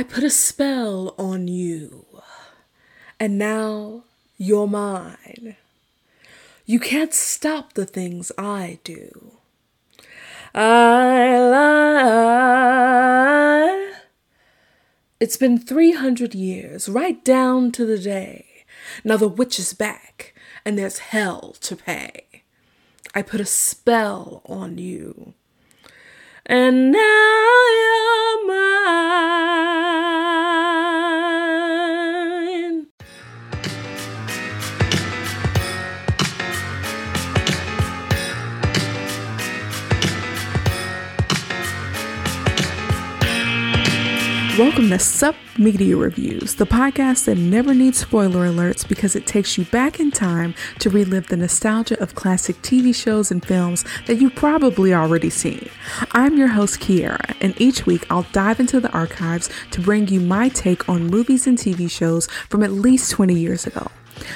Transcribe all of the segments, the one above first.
I put a spell on you, and now you're mine. You can't stop the things I do. I lie. It's been 300 years, right down to the day. Now the witch is back, and there's hell to pay. I put a spell on you. And now you're mine. Welcome to Sup Media Reviews, the podcast that never needs spoiler alerts because it takes you back in time to relive the nostalgia of classic TV shows and films that you've probably already seen. I'm your host, Kiara, and each week I'll dive into the archives to bring you my take on movies and TV shows from at least 20 years ago.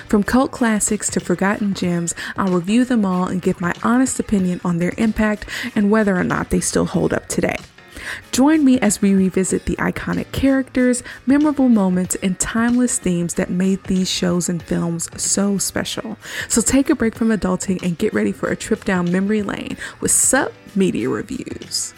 From cult classics to forgotten gems, I'll review them all and give my honest opinion on their impact and whether or not they still hold up today. Join me as we revisit the iconic characters, memorable moments, and timeless themes that made these shows and films so special. So take a break from adulting and get ready for a trip down memory lane with Sup Media Reviews.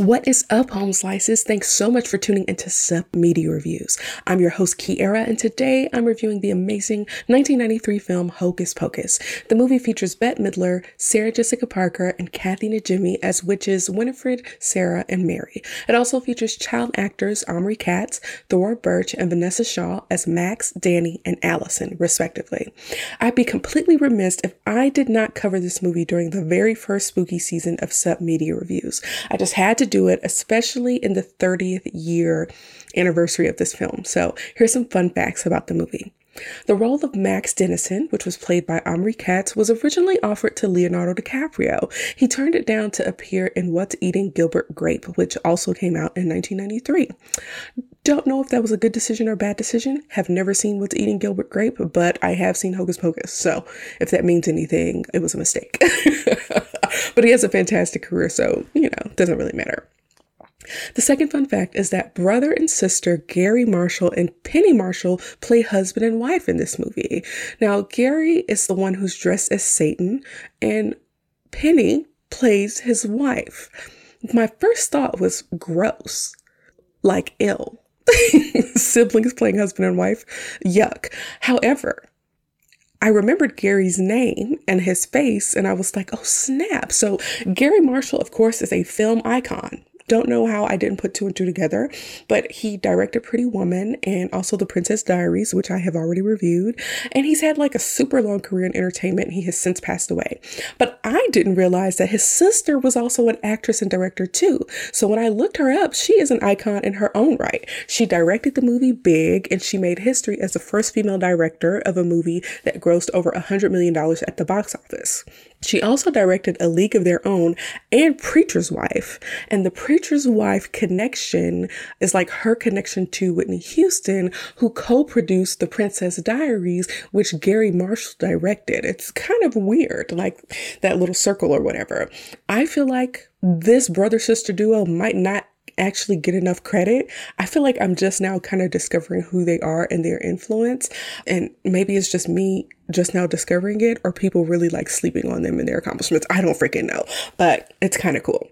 What is up, home slices? Thanks so much for tuning into Sup Media Reviews. I'm your host, Kiara, and today I'm reviewing the amazing 1993 film Hocus Pocus. The movie features Bette Midler, Sarah Jessica Parker, and Kathy Najimy as witches Winifred, Sarah, and Mary. It also features child actors Omri Katz, Thora Birch, and Vanessa Shaw as Max, Danny, and Allison, respectively. I'd be completely remiss if I did not cover this movie during the very first spooky season of Sup Media Reviews. I just had to do it, especially in the 30th year anniversary of this film. So here's some fun facts about the movie. The role of Max Dennison, which was played by Omri Katz, was originally offered to Leonardo DiCaprio. He turned it down to appear in What's Eating Gilbert Grape, which also came out in 1993. Don't know if that was a good decision or bad decision. Have never seen What's Eating Gilbert Grape, but I have seen Hocus Pocus. So if that means anything, it was a mistake. but he has a fantastic career, so, you know, it doesn't really matter. The second fun fact is that brother and sister Garry Marshall and Penny Marshall play husband and wife in this movie. Now, Garry is the one who's dressed as Satan, and Penny plays his wife. My first thought was gross, like ill. Siblings playing husband and wife, yuck. However, I remembered Garry's name and his face, and I was like, oh, snap. So, Garry Marshall, of course, is a film icon. Don't know how I didn't put two and two together, but he directed Pretty Woman and also The Princess Diaries, which I have already reviewed. And he's had like a super long career in entertainment. He has since passed away. But I didn't realize that his sister was also an actress and director too. So when I looked her up, she is an icon in her own right. She directed the movie Big and she made history as the first female director of a movie that grossed over a $100 million at the box office. She also directed A League of Their Own and Preacher's Wife. And the Preacher's Wife connection is like her connection to Whitney Houston, who co produced The Princess Diaries, which Garry Marshall directed. It's kind of weird, like that little circle or whatever. I feel like this brother sister duo might not actually get enough credit. I feel like I'm just now kind of discovering who they are and their influence. And maybe it's just me just now discovering it or people really like sleeping on them and their accomplishments. I don't freaking know, but it's kind of cool.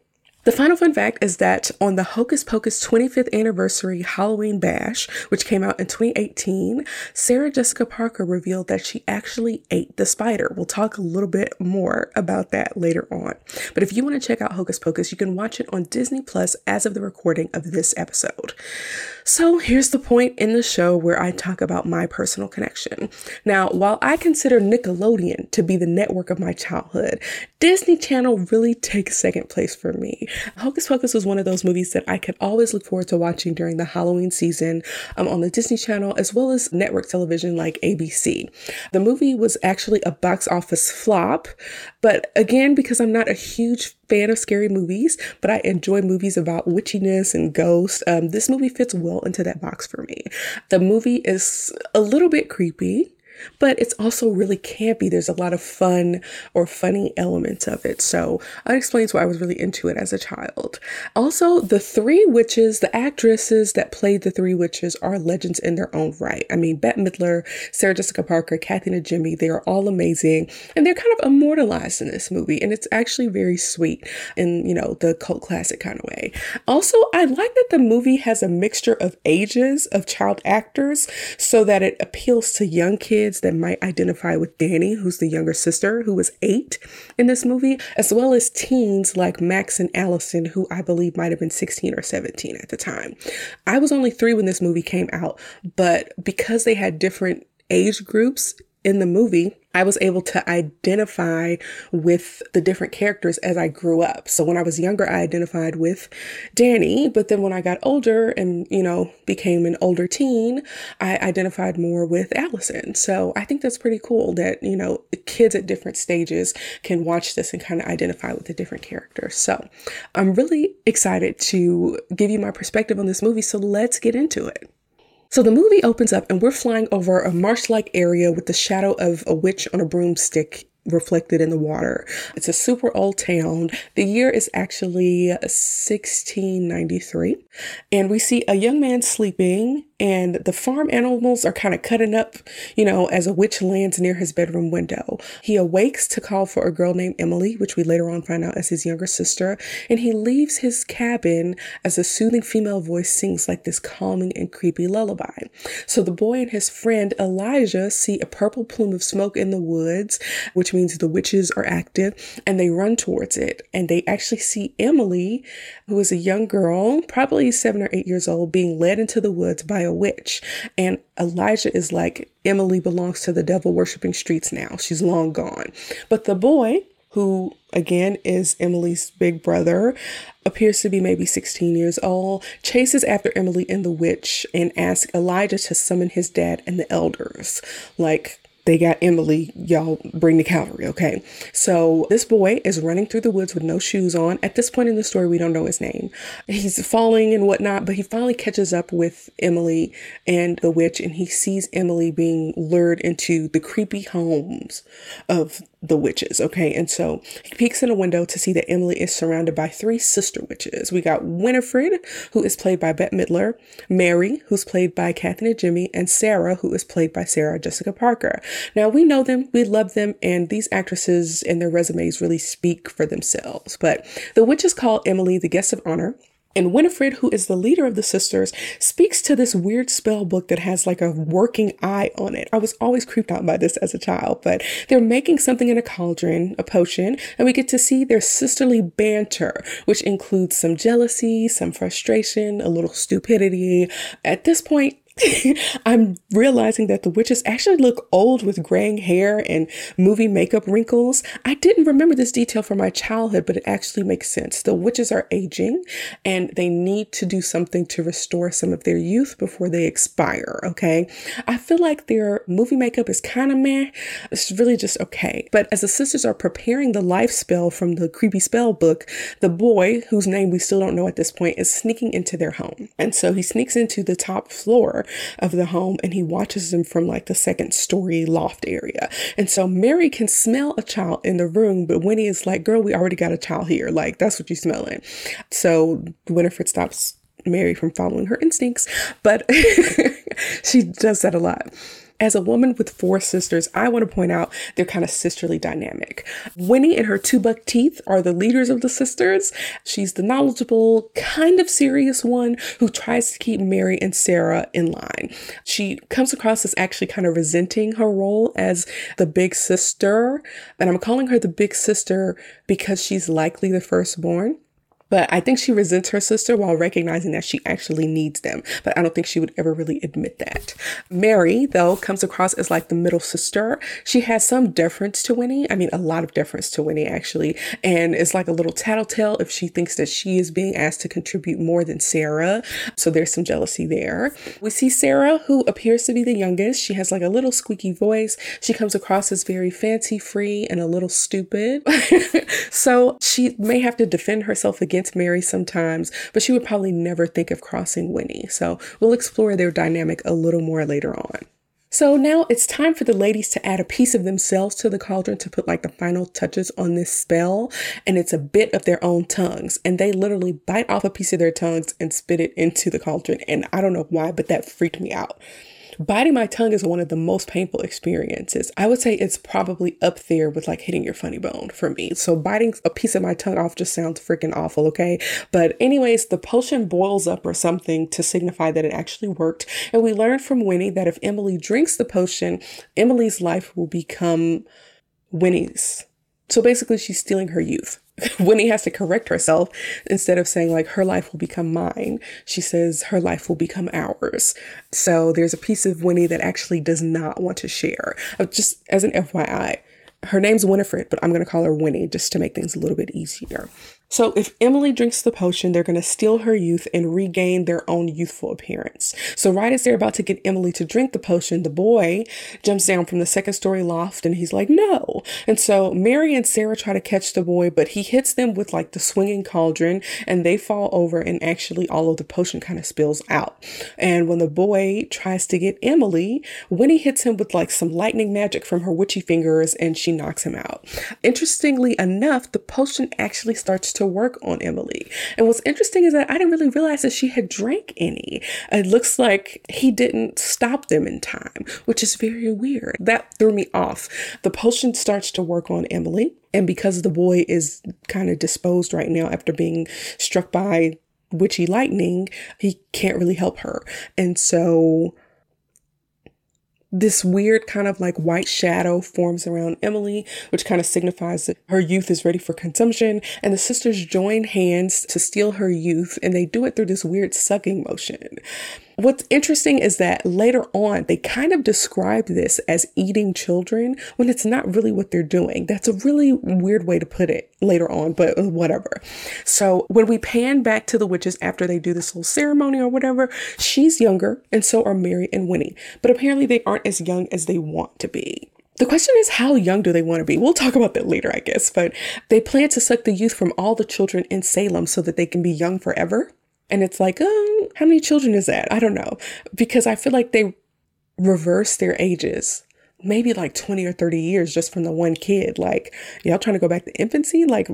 The final fun fact is that on the Hocus Pocus 25th anniversary Halloween bash, which came out in 2018, Sarah Jessica Parker revealed that she actually ate the spider. We'll talk a little bit more about that later on. But if you want to check out Hocus Pocus, you can watch it on Disney Plus as of the recording of this episode. So here's the point in the show where I talk about my personal connection. Now, while I consider Nickelodeon to be the network of my childhood, Disney Channel really takes second place for me. Hocus Pocus was one of those movies that I could always look forward to watching during the Halloween season um, on the Disney Channel as well as network television like ABC. The movie was actually a box office flop, but again, because I'm not a huge fan of scary movies, but I enjoy movies about witchiness and ghosts. Um, this movie fits well into that box for me. The movie is a little bit creepy. But it's also really campy. There's a lot of fun or funny elements of it. So that explains why I was really into it as a child. Also, the three witches, the actresses that played the three witches are legends in their own right. I mean, Bette Midler, Sarah Jessica Parker, Kathy Najimy, they are all amazing and they're kind of immortalized in this movie. And it's actually very sweet in, you know, the cult classic kind of way. Also, I like that the movie has a mixture of ages of child actors so that it appeals to young kids that might identify with Danny, who's the younger sister, who was eight in this movie, as well as teens like Max and Allison, who I believe might have been 16 or 17 at the time. I was only three when this movie came out, but because they had different age groups in the movie, I was able to identify with the different characters as I grew up. So when I was younger, I identified with Danny, but then when I got older and, you know, became an older teen, I identified more with Allison. So I think that's pretty cool that, you know, kids at different stages can watch this and kind of identify with the different characters. So I'm really excited to give you my perspective on this movie. So let's get into it. So the movie opens up and we're flying over a marsh like area with the shadow of a witch on a broomstick reflected in the water. It's a super old town. The year is actually 1693. And we see a young man sleeping, and the farm animals are kind of cutting up, you know, as a witch lands near his bedroom window. He awakes to call for a girl named Emily, which we later on find out as his younger sister, and he leaves his cabin as a soothing female voice sings like this calming and creepy lullaby. So the boy and his friend Elijah see a purple plume of smoke in the woods, which means the witches are active, and they run towards it. And they actually see Emily, who is a young girl, probably seven or eight years old, being led into the woods by a witch. And Elijah is like, Emily belongs to the devil worshiping streets now. She's long gone. But the boy, who again is Emily's big brother, appears to be maybe 16 years old, chases after Emily and the witch and asks Elijah to summon his dad and the elders. Like, they got Emily, y'all bring the cavalry, okay? So this boy is running through the woods with no shoes on. At this point in the story, we don't know his name. He's falling and whatnot, but he finally catches up with Emily and the witch, and he sees Emily being lured into the creepy homes of the witches, okay? And so he peeks in a window to see that Emily is surrounded by three sister witches. We got Winifred, who is played by Bette Midler, Mary, who's played by Kathy Najimy, and Sarah, who is played by Sarah Jessica Parker. Now, we know them, we love them, and these actresses and their resumes really speak for themselves. But the witches call Emily the guest of honor and Winifred, who is the leader of the sisters, speaks to this weird spell book that has like a working eye on it. I was always creeped out by this as a child, but they're making something in a cauldron, a potion, and we get to see their sisterly banter, which includes some jealousy, some frustration, a little stupidity. At this point, I'm realizing that the witches actually look old with graying hair and movie makeup wrinkles. I didn't remember this detail from my childhood, but it actually makes sense. The witches are aging and they need to do something to restore some of their youth before they expire. Okay. I feel like their movie makeup is kind of meh. It's really just okay. But as the sisters are preparing the life spell from the creepy spell book, the boy, whose name we still don't know at this point, is sneaking into their home. And so he sneaks into the top floor of the home and he watches them from like the second story loft area. And so Mary can smell a child in the room, but Winnie is like, girl, we already got a child here. Like, that's what you smelling. So Winifred stops Mary from following her instincts, but she does that a lot. As a woman with four sisters, I want to point out their kind of sisterly dynamic. Winnie and her two buck teeth are the leaders of the sisters. She's the knowledgeable, kind of serious one who tries to keep Mary and Sarah in line. She comes across as actually kind of resenting her role as the big sister. And I'm calling her the big sister because she's likely the firstborn. But I think she resents her sister while recognizing that she actually needs them. But I don't think she would ever really admit that. Mary, though, comes across as like the middle sister. She has some deference to Winnie. I mean, a lot of deference to Winnie, actually. And it's like a little tattletale if she thinks that she is being asked to contribute more than Sarah. So there's some jealousy there. We see Sarah, who appears to be the youngest. She has like a little squeaky voice. She comes across as very fancy free and a little stupid. so she may have to defend herself against against Mary sometimes, but she would probably never think of crossing Winnie. So we'll explore their dynamic a little more later on. So now it's time for the ladies to add a piece of themselves to the cauldron to put like the final touches on this spell. And it's a bit of their own tongues. And they literally bite off a piece of their tongues and spit it into the cauldron. And I don't know why, but that freaked me out. Biting my tongue is one of the most painful experiences. I would say it's probably up there with like hitting your funny bone for me. So biting a piece of my tongue off just sounds freaking awful, okay? But anyways, the potion boils up or something to signify that it actually worked. And we learned from Winnie that if Emily drinks the potion, Emily's life will become Winnie's. So basically, she's stealing her youth. Winnie has to correct herself instead of saying like her life will become mine. She says her life will become ours. So there's a piece of Winnie that actually does not want to share. Uh, just as an FYI, her name's Winifred, but I'm going to call her Winnie just to make things a little bit easier. So if Emily drinks the potion, they're going to steal her youth and regain their own youthful appearance. So right as they're about to get Emily to drink the potion, the boy jumps down from the second story loft and he's like, no. And so Mary and Sarah try to catch the boy, but he hits them with like the swinging cauldron and they fall over and actually all of the potion kind of spills out. And when the boy tries to get Emily, Winnie hits him with like some lightning magic from her witchy fingers and she knocks him out. Interestingly enough, the potion actually starts to work on Emily. And what's interesting is that I didn't really realize that she had drank any. It looks like he didn't stop them in time, which is very weird. That threw me off. The potion starts to work on Emily. And because the boy is kind of disposed right now after being struck by witchy lightning, he can't really help her. And so this weird kind of like white shadow forms around Emily, which kind of signifies that her youth is ready for consumption. And the sisters join hands to steal her youth, and they do it through this weird sucking motion. What's interesting is that later on, they kind of describe this as eating children when it's not really what they're doing. That's a really weird way to put it later on, but whatever. So when we pan back to the witches after they do this little ceremony or whatever, she's younger, and so are Mary and Winnie. But apparently, they aren't as young as they want to be. The question is, how young do they want to be? We'll talk about that later, I guess. But they plan to suck the youth from all the children in Salem so that they can be young forever. And it's like, um, how many children is that? I don't know. Because I feel like they reverse their ages maybe like 20 or 30 years just from the one kid. Like, y'all trying to go back to infancy? Like,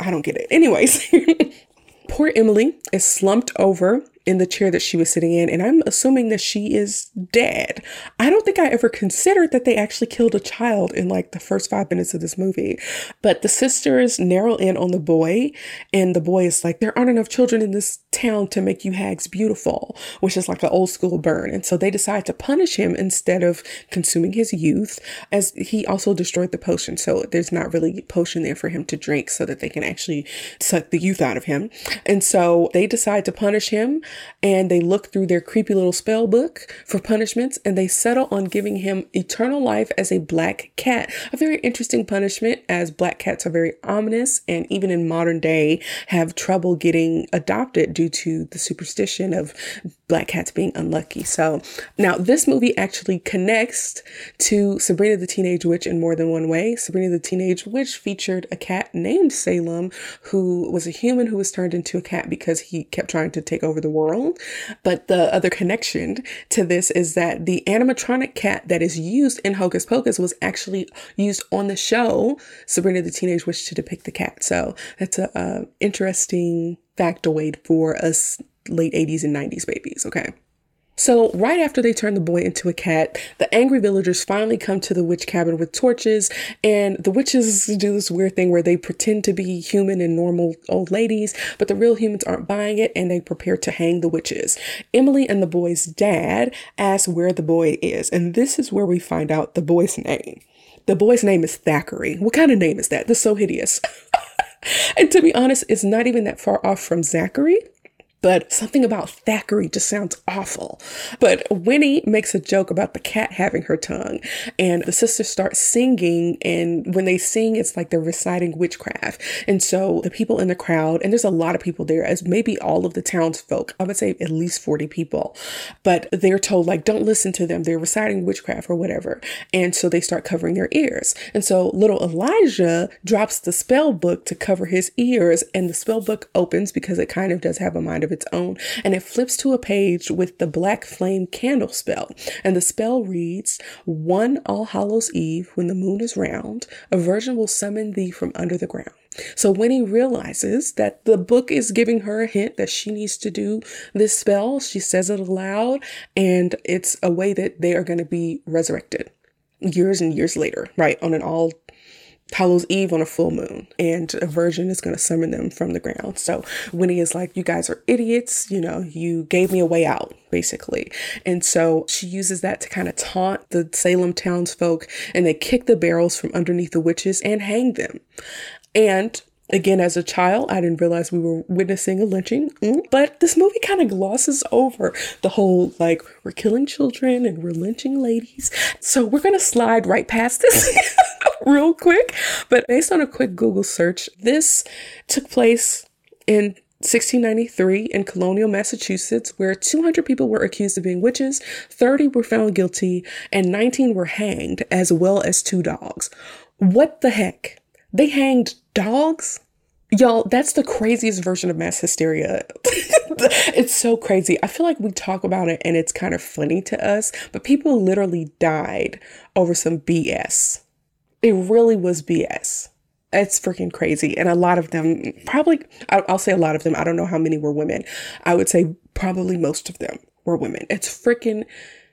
I don't get it. Anyways, poor Emily is slumped over in the chair that she was sitting in, and I'm assuming that she is dead. I don't think I ever considered that they actually killed a child in like the first five minutes of this movie. But the sisters narrow in on the boy, and the boy is like, There aren't enough children in this town to make you hags beautiful, which is like an old school burn. And so they decide to punish him instead of consuming his youth, as he also destroyed the potion. So there's not really potion there for him to drink so that they can actually suck the youth out of him. And so they decide to punish him and they look through their creepy little spell book for punishments and they settle on giving him eternal life as a black cat. A very interesting punishment as black cats are very ominous and even in modern day have trouble getting adopted due to the superstition of black cats being unlucky. So now this movie actually connects to Sabrina the Teenage Witch in more than one way. Sabrina the Teenage Witch featured a cat named Salem who was a human who was turned into a cat because he kept trying to take over the world. But the other connection to this is that the animatronic cat that is used in Hocus Pocus was actually used on the show Sabrina the Teenage Witch to depict the cat. So that's a, a interesting factoid for us late 80s and 90s babies. Okay. So, right after they turn the boy into a cat, the angry villagers finally come to the witch cabin with torches, and the witches do this weird thing where they pretend to be human and normal old ladies, but the real humans aren't buying it and they prepare to hang the witches. Emily and the boy's dad ask where the boy is, and this is where we find out the boy's name. The boy's name is Thackeray. What kind of name is that? That's so hideous. and to be honest, it's not even that far off from Zachary but something about Thackeray just sounds awful. But Winnie makes a joke about the cat having her tongue, and the sisters start singing. And when they sing, it's like they're reciting witchcraft. And so the people in the crowd, and there's a lot of people there, as maybe all of the townsfolk, I would say at least 40 people, but they're told, like, don't listen to them. They're reciting witchcraft or whatever. And so they start covering their ears. And so little Elijah drops the spell book to cover his ears, and the spell book opens because it kind of does have a mind of of its own, and it flips to a page with the black flame candle spell. And the spell reads One All Hallows Eve, when the moon is round, a virgin will summon thee from under the ground. So Winnie realizes that the book is giving her a hint that she needs to do this spell. She says it aloud, and it's a way that they are going to be resurrected years and years later, right? On an all Hallows Eve on a full moon, and a virgin is going to summon them from the ground. So Winnie is like, You guys are idiots. You know, you gave me a way out, basically. And so she uses that to kind of taunt the Salem townsfolk, and they kick the barrels from underneath the witches and hang them. And Again, as a child, I didn't realize we were witnessing a lynching, mm, but this movie kind of glosses over the whole like, we're killing children and we're lynching ladies. So we're going to slide right past this real quick. But based on a quick Google search, this took place in 1693 in colonial Massachusetts, where 200 people were accused of being witches, 30 were found guilty, and 19 were hanged, as well as two dogs. What the heck? They hanged dogs? Y'all, that's the craziest version of mass hysteria. it's so crazy. I feel like we talk about it and it's kind of funny to us, but people literally died over some BS. It really was BS. It's freaking crazy. And a lot of them, probably, I'll say a lot of them, I don't know how many were women. I would say probably most of them were women. It's freaking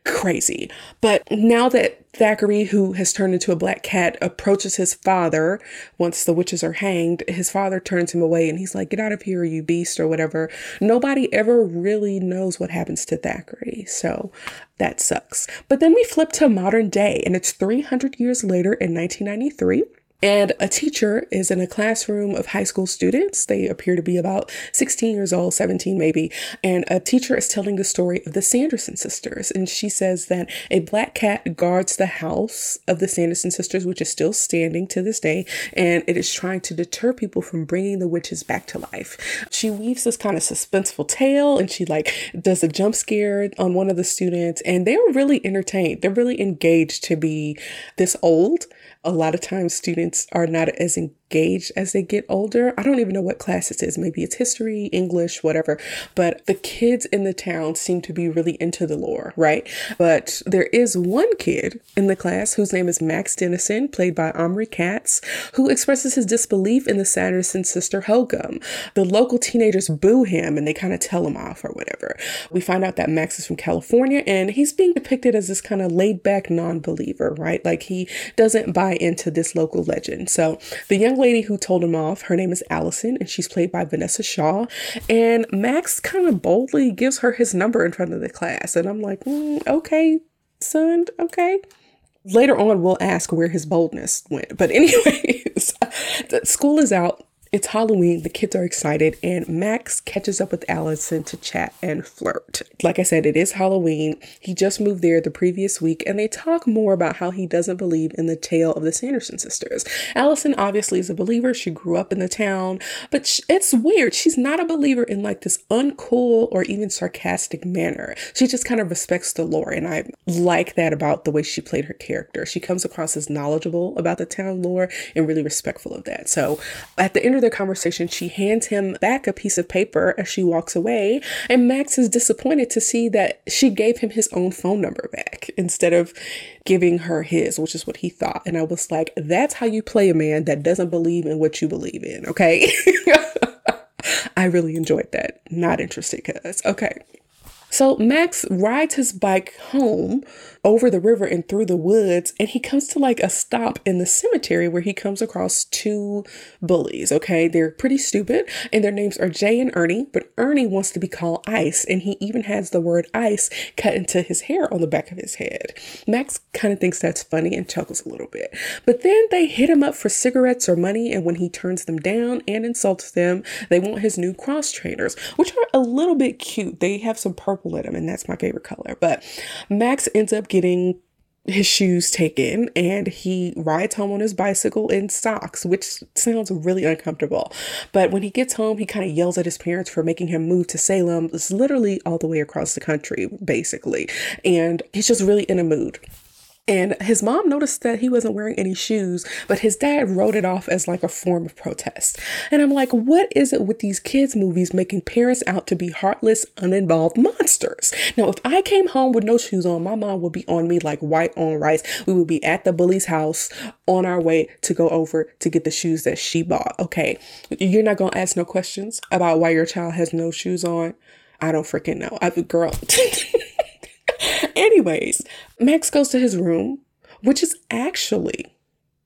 crazy. But now that Thackeray, who has turned into a black cat, approaches his father once the witches are hanged, his father turns him away and he's like, Get out of here, you beast, or whatever. Nobody ever really knows what happens to Thackeray. So that sucks. But then we flip to modern day, and it's 300 years later in 1993. And a teacher is in a classroom of high school students. They appear to be about 16 years old, 17 maybe. And a teacher is telling the story of the Sanderson sisters. And she says that a black cat guards the house of the Sanderson sisters, which is still standing to this day. And it is trying to deter people from bringing the witches back to life. She weaves this kind of suspenseful tale and she like does a jump scare on one of the students. And they're really entertained. They're really engaged to be this old a lot of times students are not as engaged as they get older. I don't even know what class it is. Maybe it's history, English, whatever. But the kids in the town seem to be really into the lore, right? But there is one kid in the class whose name is Max Dennison, played by Omri Katz, who expresses his disbelief in the Sanderson sister Hokum. The local teenagers boo him and they kind of tell him off or whatever. We find out that Max is from California and he's being depicted as this kind of laid back non believer, right? Like he doesn't buy into this local legend. So the young lady who told him off, her name is Allison, and she's played by Vanessa Shaw. And Max kind of boldly gives her his number in front of the class. And I'm like, mm, okay, son, okay. Later on, we'll ask where his boldness went. But, anyways, school is out it's Halloween, the kids are excited, and Max catches up with Allison to chat and flirt. Like I said, it is Halloween. He just moved there the previous week, and they talk more about how he doesn't believe in the tale of the Sanderson sisters. Allison obviously is a believer. She grew up in the town, but it's weird. She's not a believer in like this uncool or even sarcastic manner. She just kind of respects the lore, and I like that about the way she played her character. She comes across as knowledgeable about the town lore and really respectful of that. So at the end of conversation, she hands him back a piece of paper as she walks away. And Max is disappointed to see that she gave him his own phone number back instead of giving her his, which is what he thought. And I was like, that's how you play a man that doesn't believe in what you believe in, okay? I really enjoyed that. Not interested, cuz. Okay. So Max rides his bike home over the river and through the woods, and he comes to like a stop in the cemetery where he comes across two bullies. Okay, they're pretty stupid, and their names are Jay and Ernie, but Ernie wants to be called Ice, and he even has the word ice cut into his hair on the back of his head. Max kind of thinks that's funny and chuckles a little bit, but then they hit him up for cigarettes or money, and when he turns them down and insults them, they want his new cross trainers, which are a little bit cute. They have some purple in them, and that's my favorite color. But Max ends up getting his shoes taken and he rides home on his bicycle in socks, which sounds really uncomfortable. But when he gets home, he kind of yells at his parents for making him move to Salem. It's literally all the way across the country, basically. And he's just really in a mood. And his mom noticed that he wasn't wearing any shoes, but his dad wrote it off as like a form of protest. And I'm like, what is it with these kids' movies making parents out to be heartless, uninvolved monsters? Now, if I came home with no shoes on, my mom would be on me like white on rice. We would be at the bully's house on our way to go over to get the shoes that she bought. Okay, you're not gonna ask no questions about why your child has no shoes on. I don't freaking know. I girl. Anyways, Max goes to his room, which is actually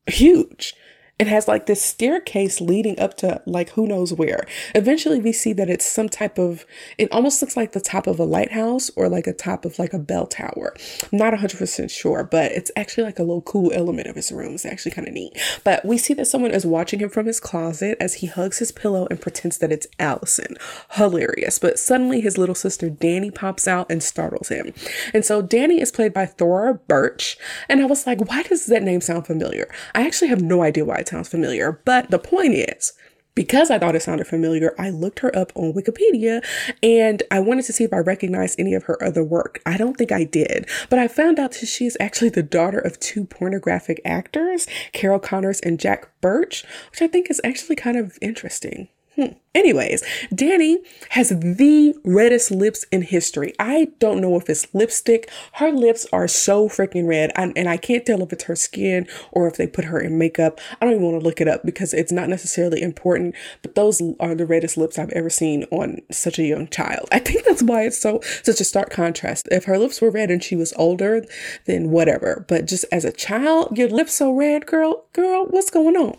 huge. It has like this staircase leading up to like who knows where. Eventually, we see that it's some type of, it almost looks like the top of a lighthouse or like a top of like a bell tower. Not 100% sure, but it's actually like a little cool element of his room. It's actually kind of neat. But we see that someone is watching him from his closet as he hugs his pillow and pretends that it's Allison. Hilarious. But suddenly, his little sister Danny pops out and startles him. And so, Danny is played by Thora Birch. And I was like, why does that name sound familiar? I actually have no idea why sounds familiar. But the point is, because I thought it sounded familiar, I looked her up on Wikipedia and I wanted to see if I recognized any of her other work. I don't think I did, but I found out that she is actually the daughter of two pornographic actors, Carol Connors and Jack Birch, which I think is actually kind of interesting. Hmm. Anyways, Danny has the reddest lips in history. I don't know if it's lipstick. Her lips are so freaking red, and, and I can't tell if it's her skin or if they put her in makeup. I don't even want to look it up because it's not necessarily important, but those are the reddest lips I've ever seen on such a young child. I think that's why it's so such a stark contrast. If her lips were red and she was older, then whatever. But just as a child, your lips so red, girl, girl, what's going on?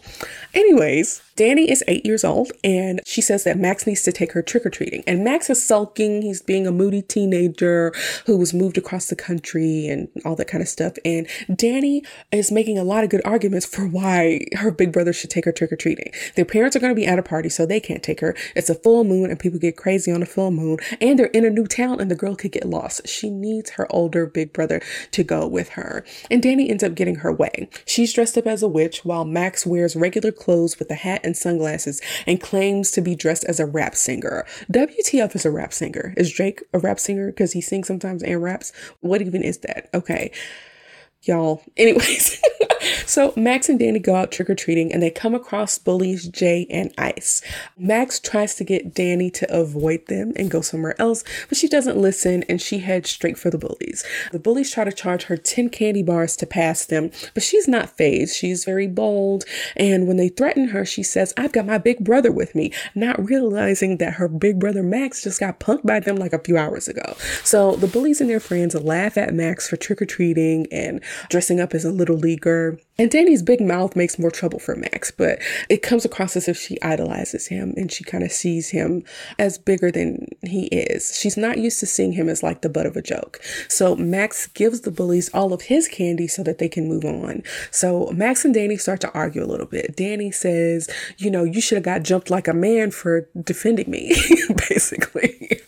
Anyways, Danny is eight years old and she says that Max needs to take her trick or treating. And Max is sulking. He's being a moody teenager who was moved across the country and all that kind of stuff. And Danny is making a lot of good arguments for why her big brother should take her trick or treating. Their parents are going to be at a party, so they can't take her. It's a full moon and people get crazy on a full moon. And they're in a new town and the girl could get lost. She needs her older big brother to go with her. And Danny ends up getting her way. She's dressed up as a witch while Max wears regular clothes with a hat and sunglasses and claims to be dressed as a rap singer. WTF is a rap singer? Is Drake a rap singer because he sings sometimes and raps? What even is that? Okay y'all. Anyways, so Max and Danny go out trick or treating and they come across bullies Jay and Ice. Max tries to get Danny to avoid them and go somewhere else, but she doesn't listen and she heads straight for the bullies. The bullies try to charge her 10 candy bars to pass them, but she's not phased. She's very bold. And when they threaten her, she says, I've got my big brother with me, not realizing that her big brother Max just got punked by them like a few hours ago. So the bullies and their friends laugh at Max for trick or treating and dressing up as a little leaguer. And Danny's big mouth makes more trouble for Max, but it comes across as if she idolizes him and she kind of sees him as bigger than he is. She's not used to seeing him as like the butt of a joke. So Max gives the bullies all of his candy so that they can move on. So Max and Danny start to argue a little bit. Danny says, you know, you should have got jumped like a man for defending me, basically.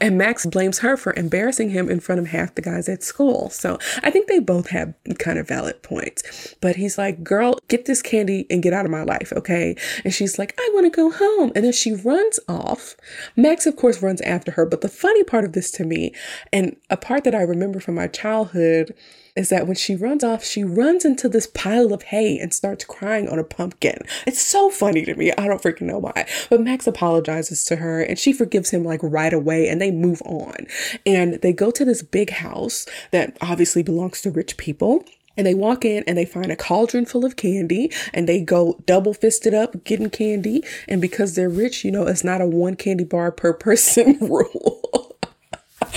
And Max blames her for embarrassing him in front of half the guys at school. So I think they both have kind of valid points. But he's like, girl, get this candy and get out of my life, okay? And she's like, I want to go home. And then she runs off. Max, of course, runs after her. But the funny part of this to me, and a part that I remember from my childhood, is that when she runs off, she runs into this pile of hay and starts crying on a pumpkin. It's so funny to me. I don't freaking know why. But Max apologizes to her and she forgives him like right away and they move on. And they go to this big house that obviously belongs to rich people. And they walk in and they find a cauldron full of candy and they go double fisted up getting candy. And because they're rich, you know, it's not a one candy bar per person rule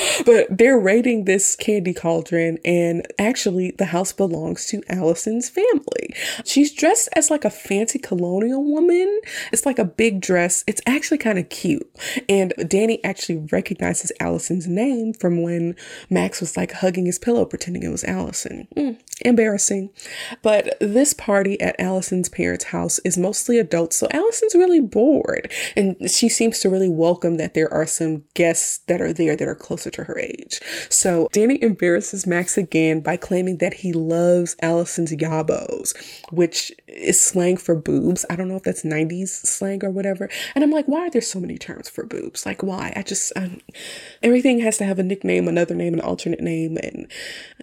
but they're raiding this candy cauldron, and actually, the house belongs to Allison's family. She's dressed as like a fancy colonial woman. It's like a big dress. It's actually kind of cute. And Danny actually recognizes Allison's name from when Max was like hugging his pillow, pretending it was Allison. Mm, embarrassing. But this party at Allison's parents' house is mostly adults, so Allison's really bored. And she seems to really welcome that there are some guests that are there that are closer to her age. So Danny embarrasses Max again by claiming that he loves Allison's yabos, which is slang for boobs. I don't know if that's 90s slang or whatever. And I'm like, why are there so many terms for boobs? Like, why? I just, um, everything has to have a nickname, another name, an alternate name, and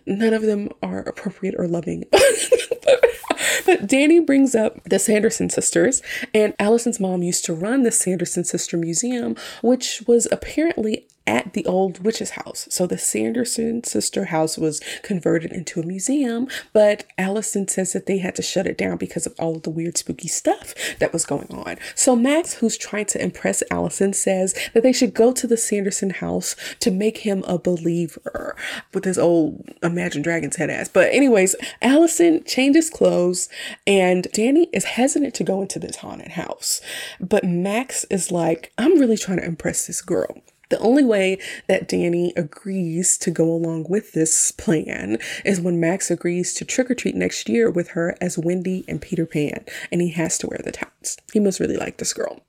none of them are appropriate or loving. but Danny brings up the Sanderson sisters, and Allison's mom used to run the Sanderson Sister Museum, which was apparently at the old witch's house. So the Sanderson sister house was converted into a museum, but Allison says that they had to shut it down because of all of the weird spooky stuff that was going on. So Max, who's trying to impress Allison, says that they should go to the Sanderson house to make him a believer with his old Imagine Dragons head ass. But anyways, Allison changes clothes and Danny is hesitant to go into this haunted house. But Max is like, I'm really trying to impress this girl. The only way that Danny agrees to go along with this plan is when Max agrees to trick or treat next year with her as Wendy and Peter Pan, and he has to wear the tights. He must really like this girl.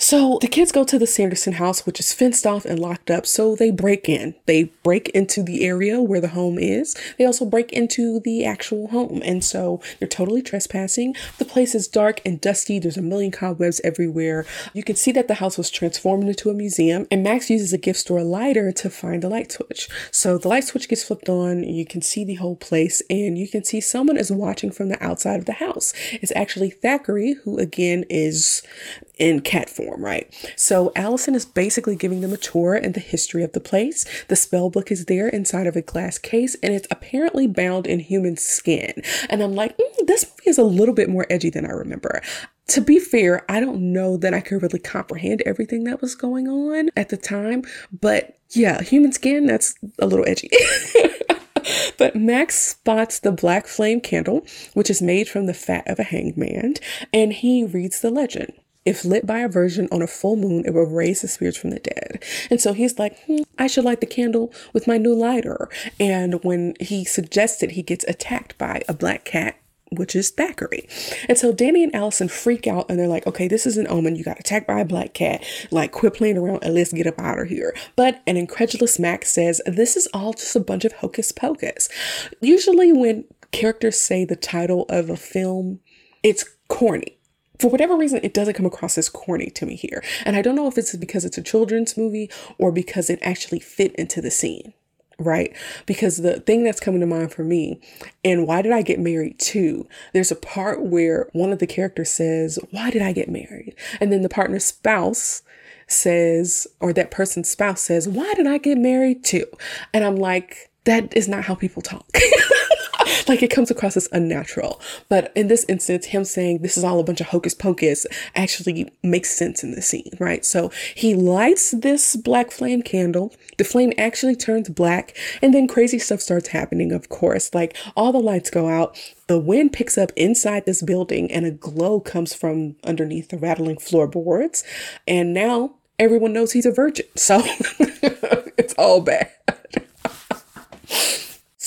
So the kids go to the Sanderson house, which is fenced off and locked up. So they break in. They break into the area where the home is. They also break into the actual home. And so they're totally trespassing. The place is dark and dusty. There's a million cobwebs everywhere. You can see that the house was transformed into a museum. And Max uses a gift store lighter to find the light switch. So the light switch gets flipped on. You can see the whole place. And you can see someone is watching from the outside of the house. It's actually Thackeray, who again is in cat form, right? So Allison is basically giving them a tour and the history of the place. The spell book is there inside of a glass case and it's apparently bound in human skin. And I'm like, mm, this movie is a little bit more edgy than I remember. To be fair, I don't know that I could really comprehend everything that was going on at the time, but yeah, human skin, that's a little edgy. but Max spots the black flame candle, which is made from the fat of a hanged man, and he reads the legend. If lit by a virgin on a full moon, it will raise the spirits from the dead. And so he's like, hmm, I should light the candle with my new lighter. And when he suggests it, he gets attacked by a black cat which is Thackeray. And so Danny and Allison freak out and they're like, okay, this is an omen. You got attacked by a black cat. Like, quit playing around and let's get up out of here. But an incredulous Max says, this is all just a bunch of hocus pocus. Usually, when characters say the title of a film, it's corny for whatever reason, it doesn't come across as corny to me here. And I don't know if it's because it's a children's movie or because it actually fit into the scene, right? Because the thing that's coming to mind for me, and why did I get married too? There's a part where one of the characters says, Why did I get married? And then the partner's spouse says, or that person's spouse says, Why did I get married too? And I'm like, That is not how people talk. like it comes across as unnatural. But in this instance, him saying this is all a bunch of hocus pocus actually makes sense in the scene, right? So he lights this black flame candle. The flame actually turns black, and then crazy stuff starts happening, of course. Like all the lights go out, the wind picks up inside this building, and a glow comes from underneath the rattling floorboards. And now everyone knows he's a virgin. So it's all bad.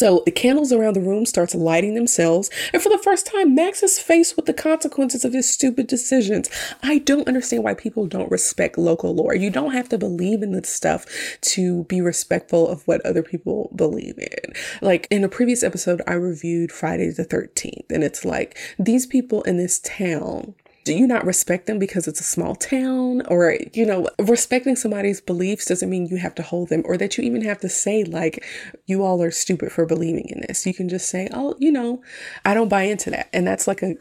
So the candles around the room starts lighting themselves, and for the first time, Max is faced with the consequences of his stupid decisions. I don't understand why people don't respect local lore. You don't have to believe in this stuff to be respectful of what other people believe in. Like in a previous episode, I reviewed Friday the 13th, and it's like these people in this town do you not respect them because it's a small town or you know respecting somebody's beliefs doesn't mean you have to hold them or that you even have to say like you all are stupid for believing in this you can just say oh you know i don't buy into that and that's like a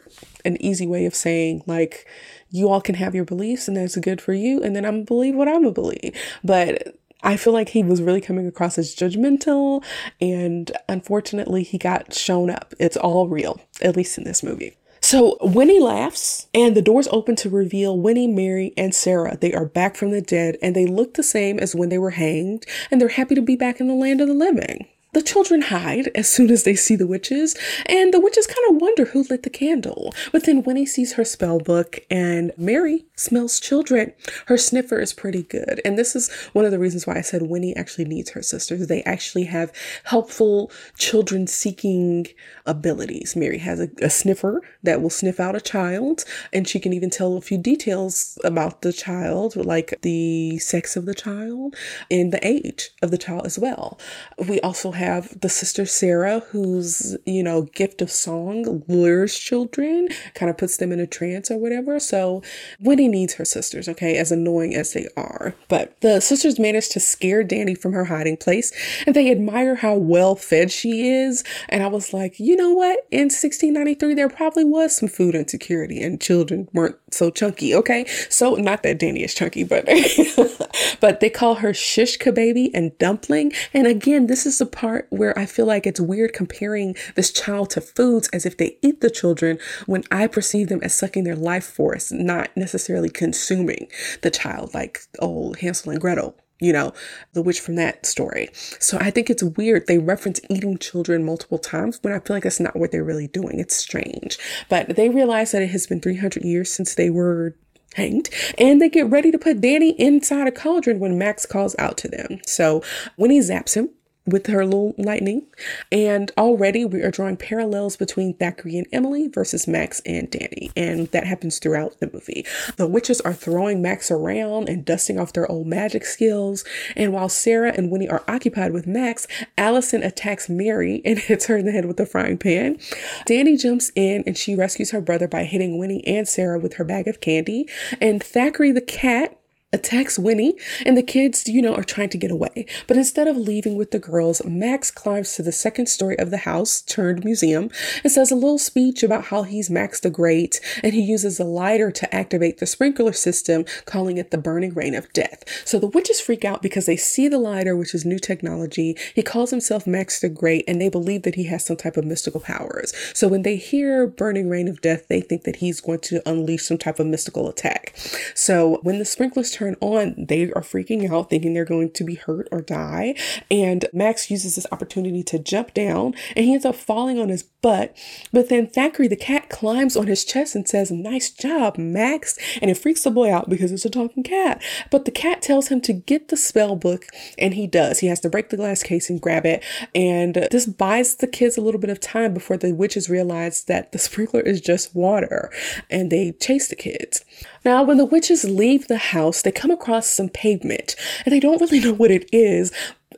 an easy way of saying like you all can have your beliefs and that's good for you and then i'm believe what i'm gonna believe but I feel like he was really coming across as judgmental, and unfortunately, he got shown up. It's all real, at least in this movie. So Winnie laughs, and the doors open to reveal Winnie, Mary, and Sarah. They are back from the dead, and they look the same as when they were hanged, and they're happy to be back in the land of the living. The children hide as soon as they see the witches, and the witches kind of wonder who lit the candle. But then Winnie sees her spell book, and Mary smells children. Her sniffer is pretty good. And this is one of the reasons why I said Winnie actually needs her sisters. They actually have helpful children seeking abilities. Mary has a, a sniffer that will sniff out a child, and she can even tell a few details about the child, like the sex of the child and the age of the child as well. We also have the sister Sarah, whose, you know, gift of song lures children, kind of puts them in a trance or whatever. So Winnie needs her sisters, okay, as annoying as they are. But the sisters manage to scare Danny from her hiding place and they admire how well fed she is. And I was like, you know what? In 1693, there probably was some food insecurity and children weren't so chunky, okay? So, not that Danny is chunky, but but they call her Shishka baby and dumpling. And again, this is the part where I feel like it's weird comparing this child to foods as if they eat the children when I perceive them as sucking their life force, not necessarily consuming the child like old Hansel and Gretel you know, the witch from that story. So I think it's weird. They reference eating children multiple times when I feel like that's not what they're really doing. It's strange. But they realize that it has been 300 years since they were hanged and they get ready to put Danny inside a cauldron when Max calls out to them. So when he zaps him, with her little lightning. And already we are drawing parallels between Thackeray and Emily versus Max and Danny. And that happens throughout the movie. The witches are throwing Max around and dusting off their old magic skills. And while Sarah and Winnie are occupied with Max, Allison attacks Mary and hits her in the head with a frying pan. Danny jumps in and she rescues her brother by hitting Winnie and Sarah with her bag of candy. And Thackeray the cat attacks Winnie, and the kids, you know, are trying to get away. But instead of leaving with the girls, Max climbs to the second story of the house turned museum and says a little speech about how he's Max the Great, and he uses a lighter to activate the sprinkler system, calling it the burning rain of death. So the witches freak out because they see the lighter, which is new technology. He calls himself Max the Great, and they believe that he has some type of mystical powers. So when they hear burning rain of death, they think that he's going to unleash some type of mystical attack. So when the sprinklers turn on, they are freaking out, thinking they're going to be hurt or die. And Max uses this opportunity to jump down and he ends up falling on his butt. But then Thackeray, the cat, climbs on his chest and says, Nice job, Max. And it freaks the boy out because it's a talking cat. But the cat tells him to get the spell book, and he does. He has to break the glass case and grab it. And this buys the kids a little bit of time before the witches realize that the sprinkler is just water and they chase the kids. Now, when the witches leave the house, they come across some pavement and they don't really know what it is,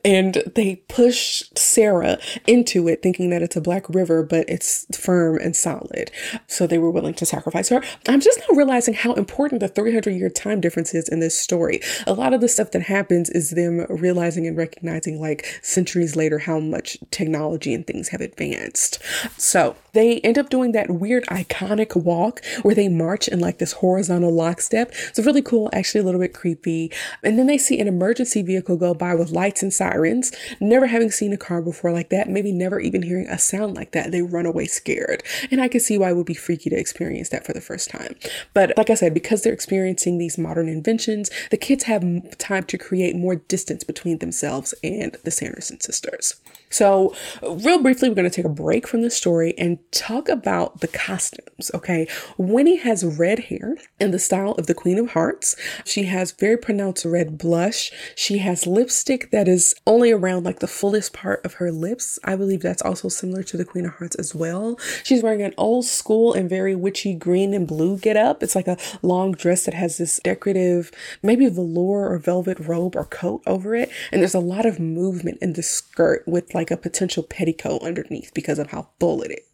and they push Sarah into it, thinking that it's a black river, but it's firm and solid. So they were willing to sacrifice her. I'm just now realizing how important the 300 year time difference is in this story. A lot of the stuff that happens is them realizing and recognizing, like centuries later, how much technology and things have advanced. So they end up doing that weird iconic walk where they march in like this horizontal lockstep. It's really cool, actually a little bit creepy. And then they see an emergency vehicle go by with lights and sirens. Never having seen a car before like that, maybe never even hearing a sound like that, they run away scared. And I can see why it would be freaky to experience that for the first time. But like I said, because they're experiencing these modern inventions, the kids have time to create more distance between themselves and the Sanderson sisters. So, real briefly, we're going to take a break from the story and talk about the costumes. Okay. Winnie has red hair in the style of the Queen of Hearts. She has very pronounced red blush. She has lipstick that is only around like the fullest part of her lips. I believe that's also similar to the Queen of Hearts as well. She's wearing an old school and very witchy green and blue get up. It's like a long dress that has this decorative, maybe velour or velvet robe or coat over it. And there's a lot of movement in the skirt with like a potential petticoat underneath because of how full it is.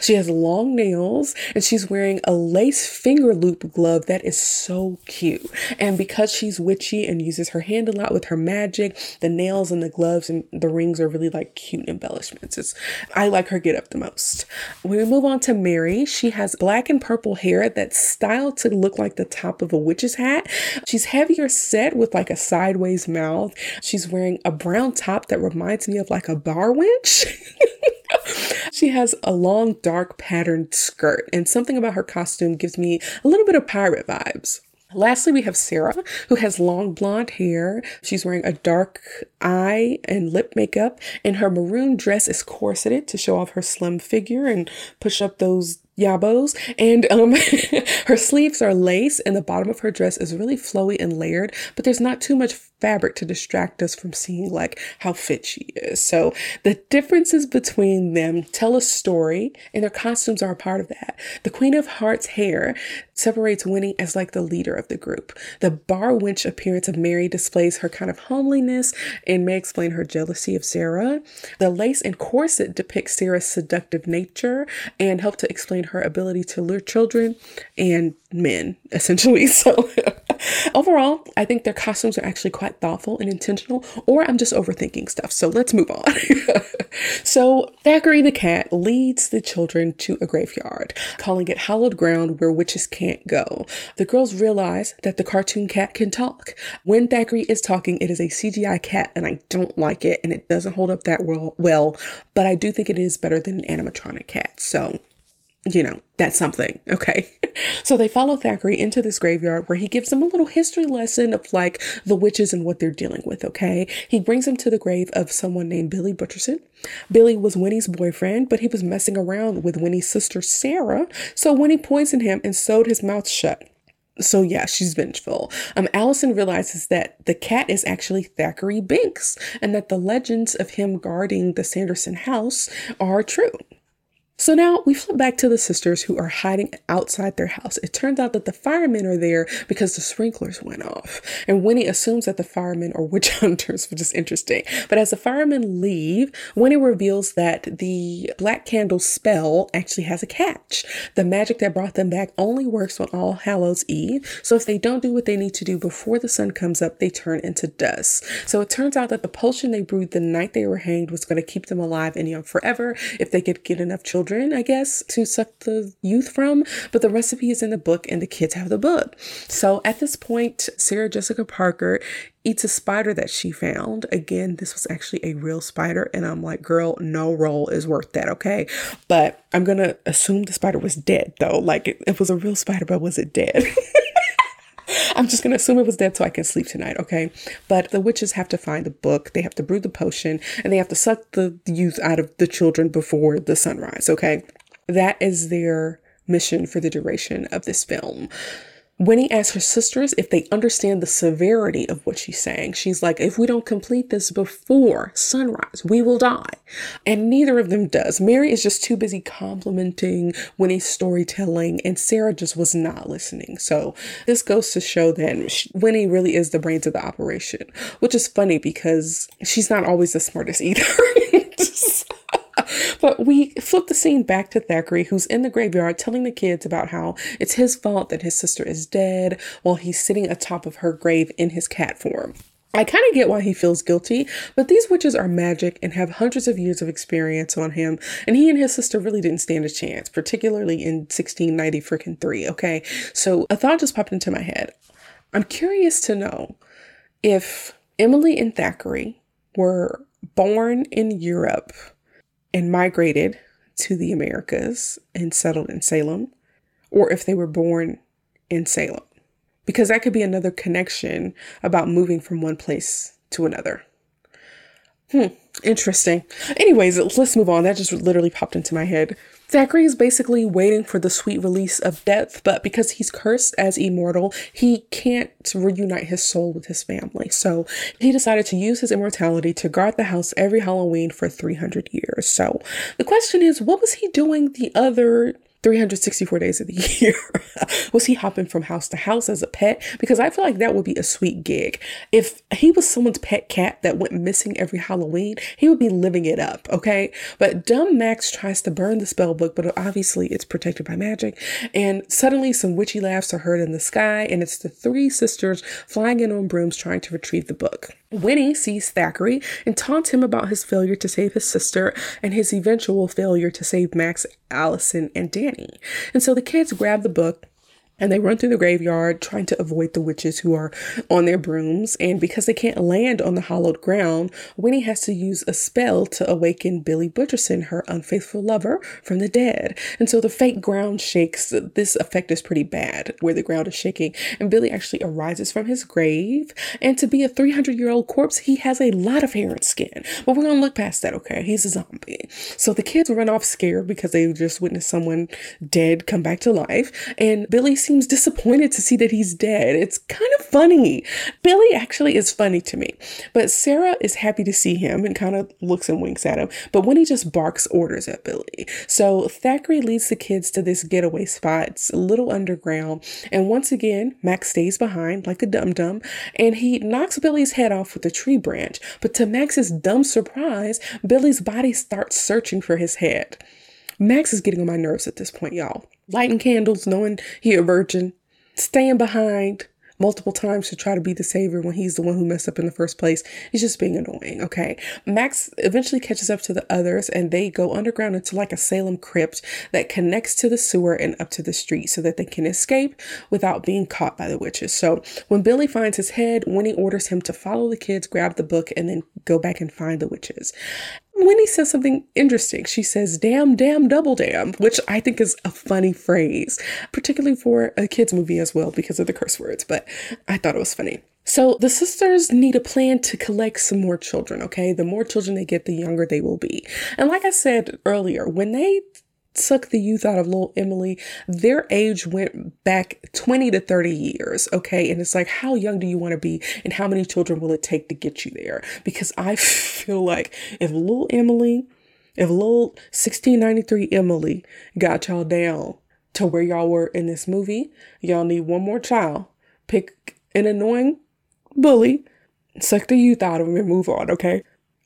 She has long nails and she's wearing a lace finger loop glove that is so cute. And because she's witchy and uses her hand a lot with her magic, the nails and the gloves and the rings are really like cute embellishments. It's I like her get up the most. When we move on to Mary, she has black and purple hair that's styled to look like the top of a witch's hat. She's heavier set with like a sideways mouth. She's wearing a brown top that reminds me of like a bar winch. she has a long, dark patterned skirt, and something about her costume gives me a little bit of pirate vibes. Lastly, we have Sarah, who has long blonde hair. She's wearing a dark eye and lip makeup, and her maroon dress is corseted to show off her slim figure and push up those yabos. And um, her sleeves are lace, and the bottom of her dress is really flowy and layered, but there's not too much fabric to distract us from seeing like how fit she is. So the differences between them tell a story and their costumes are a part of that. The Queen of Hearts hair separates Winnie as like the leader of the group. The bar wench appearance of Mary displays her kind of homeliness and may explain her jealousy of Sarah. The lace and corset depict Sarah's seductive nature and help to explain her ability to lure children and men, essentially. So overall, I think their costumes are actually quite thoughtful and intentional, or I'm just overthinking stuff. So let's move on. so Thackeray the cat leads the children to a graveyard, calling it hallowed ground where witches can't go. The girls realize that the cartoon cat can talk. When Thackeray is talking, it is a CGI cat, and I don't like it, and it doesn't hold up that well, well but I do think it is better than an animatronic cat. So you know, that's something. Okay. so they follow Thackeray into this graveyard where he gives them a little history lesson of like the witches and what they're dealing with. Okay. He brings them to the grave of someone named Billy Butcherson. Billy was Winnie's boyfriend, but he was messing around with Winnie's sister, Sarah. So Winnie poisoned him and sewed his mouth shut. So yeah, she's vengeful. Um, Allison realizes that the cat is actually Thackeray Binks and that the legends of him guarding the Sanderson house are true. So now we flip back to the sisters who are hiding outside their house. It turns out that the firemen are there because the sprinklers went off. And Winnie assumes that the firemen are witch hunters, which is interesting. But as the firemen leave, Winnie reveals that the black candle spell actually has a catch. The magic that brought them back only works on All Hallows Eve. So if they don't do what they need to do before the sun comes up, they turn into dust. So it turns out that the potion they brewed the night they were hanged was going to keep them alive and young forever if they could get enough children children, I guess, to suck the youth from, but the recipe is in the book and the kids have the book. So at this point, Sarah Jessica Parker eats a spider that she found. Again, this was actually a real spider, and I'm like, girl, no roll is worth that, okay? But I'm gonna assume the spider was dead though. Like it, it was a real spider, but was it dead? I'm just going to assume it was dead so I can sleep tonight, okay? But the witches have to find the book, they have to brew the potion, and they have to suck the youth out of the children before the sunrise, okay? That is their mission for the duration of this film. Winnie asks her sisters if they understand the severity of what she's saying. She's like, if we don't complete this before sunrise, we will die. And neither of them does. Mary is just too busy complimenting Winnie's storytelling, and Sarah just was not listening. So this goes to show that Winnie really is the brains of the operation, which is funny because she's not always the smartest either. But we flip the scene back to Thackeray, who's in the graveyard telling the kids about how it's his fault that his sister is dead while he's sitting atop of her grave in his cat form. I kind of get why he feels guilty, but these witches are magic and have hundreds of years of experience on him, and he and his sister really didn't stand a chance, particularly in 1690 freaking 3, okay? So a thought just popped into my head. I'm curious to know if Emily and Thackeray were born in Europe and migrated to the Americas and settled in Salem, or if they were born in Salem. Because that could be another connection about moving from one place to another. Hmm, interesting. Anyways, let's move on. That just literally popped into my head. Thackeray is basically waiting for the sweet release of death, but because he's cursed as immortal, he can't reunite his soul with his family. So he decided to use his immortality to guard the house every Halloween for 300 years. So the question is, what was he doing the other 364 days of the year. was he hopping from house to house as a pet? Because I feel like that would be a sweet gig. If he was someone's pet cat that went missing every Halloween, he would be living it up, okay? But dumb Max tries to burn the spell book, but obviously it's protected by magic. And suddenly some witchy laughs are heard in the sky, and it's the three sisters flying in on brooms trying to retrieve the book. Winnie sees Thackeray and taunts him about his failure to save his sister and his eventual failure to save Max, Allison, and Danny. And so the kids grab the book and they run through the graveyard trying to avoid the witches who are on their brooms. And because they can't land on the hollowed ground, Winnie has to use a spell to awaken Billy Butcherson, her unfaithful lover, from the dead. And so the fake ground shakes. This effect is pretty bad, where the ground is shaking. And Billy actually arises from his grave. And to be a 300 year old corpse, he has a lot of hair and skin. But we're gonna look past that, okay? He's a zombie. So the kids run off scared because they just witnessed someone dead come back to life. And Billy seems disappointed to see that he's dead. It's kind of funny. Billy actually is funny to me, but Sarah is happy to see him and kind of looks and winks at him. But when he just barks orders at Billy. So Thackeray leads the kids to this getaway spot. It's a little underground. And once again, Max stays behind like a dum dum and he knocks Billy's head off with a tree branch. But to Max's dumb surprise, Billy's body starts searching for his head. Max is getting on my nerves at this point, y'all. Lighting candles, knowing he a virgin, staying behind, multiple times to try to be the savior when he's the one who messed up in the first place. He's just being annoying, okay? Max eventually catches up to the others and they go underground into like a Salem crypt that connects to the sewer and up to the street so that they can escape without being caught by the witches. So when Billy finds his head, Winnie orders him to follow the kids, grab the book, and then go back and find the witches. Winnie says something interesting. She says, damn, damn, double damn, which I think is a funny phrase, particularly for a kid's movie as well because of the curse words, but I thought it was funny. So the sisters need a plan to collect some more children, okay? The more children they get, the younger they will be. And like I said earlier, when they suck the youth out of little Emily, their age went back 20 to 30 years. Okay. And it's like, how young do you want to be? And how many children will it take to get you there? Because I feel like if little Emily, if little 1693 Emily got y'all down to where y'all were in this movie, y'all need one more child. Pick an annoying bully, suck the youth out of him and move on. Okay.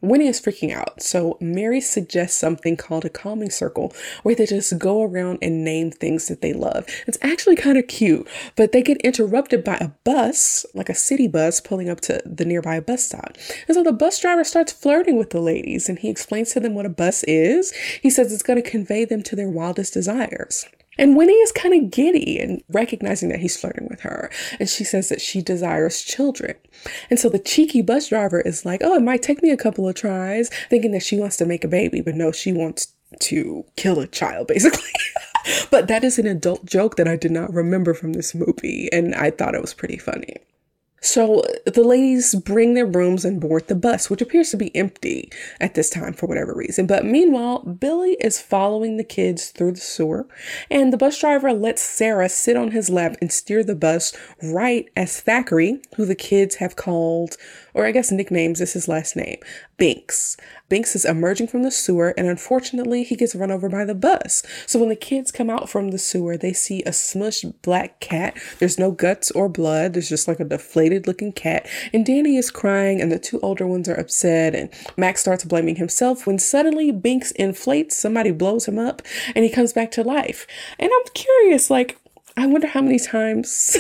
Winnie is freaking out, so Mary suggests something called a calming circle where they just go around and name things that they love. It's actually kind of cute, but they get interrupted by a bus, like a city bus, pulling up to the nearby bus stop. And so the bus driver starts flirting with the ladies and he explains to them what a bus is. He says it's going to convey them to their wildest desires. And Winnie is kind of giddy and recognizing that he's flirting with her. And she says that she desires children. And so the cheeky bus driver is like, oh, it might take me a couple of tries, thinking that she wants to make a baby, but no, she wants to kill a child, basically. but that is an adult joke that I did not remember from this movie. And I thought it was pretty funny. So the ladies bring their brooms and board the bus, which appears to be empty at this time for whatever reason. But meanwhile, Billy is following the kids through the sewer, and the bus driver lets Sarah sit on his lap and steer the bus right as Thackeray, who the kids have called, or I guess nicknames is his last name, Binks. Binks is emerging from the sewer, and unfortunately, he gets run over by the bus. So when the kids come out from the sewer, they see a smushed black cat. There's no guts or blood, there's just like a deflated looking cat. And Danny is crying, and the two older ones are upset, and Max starts blaming himself when suddenly Binks inflates, somebody blows him up, and he comes back to life. And I'm curious, like, I wonder how many times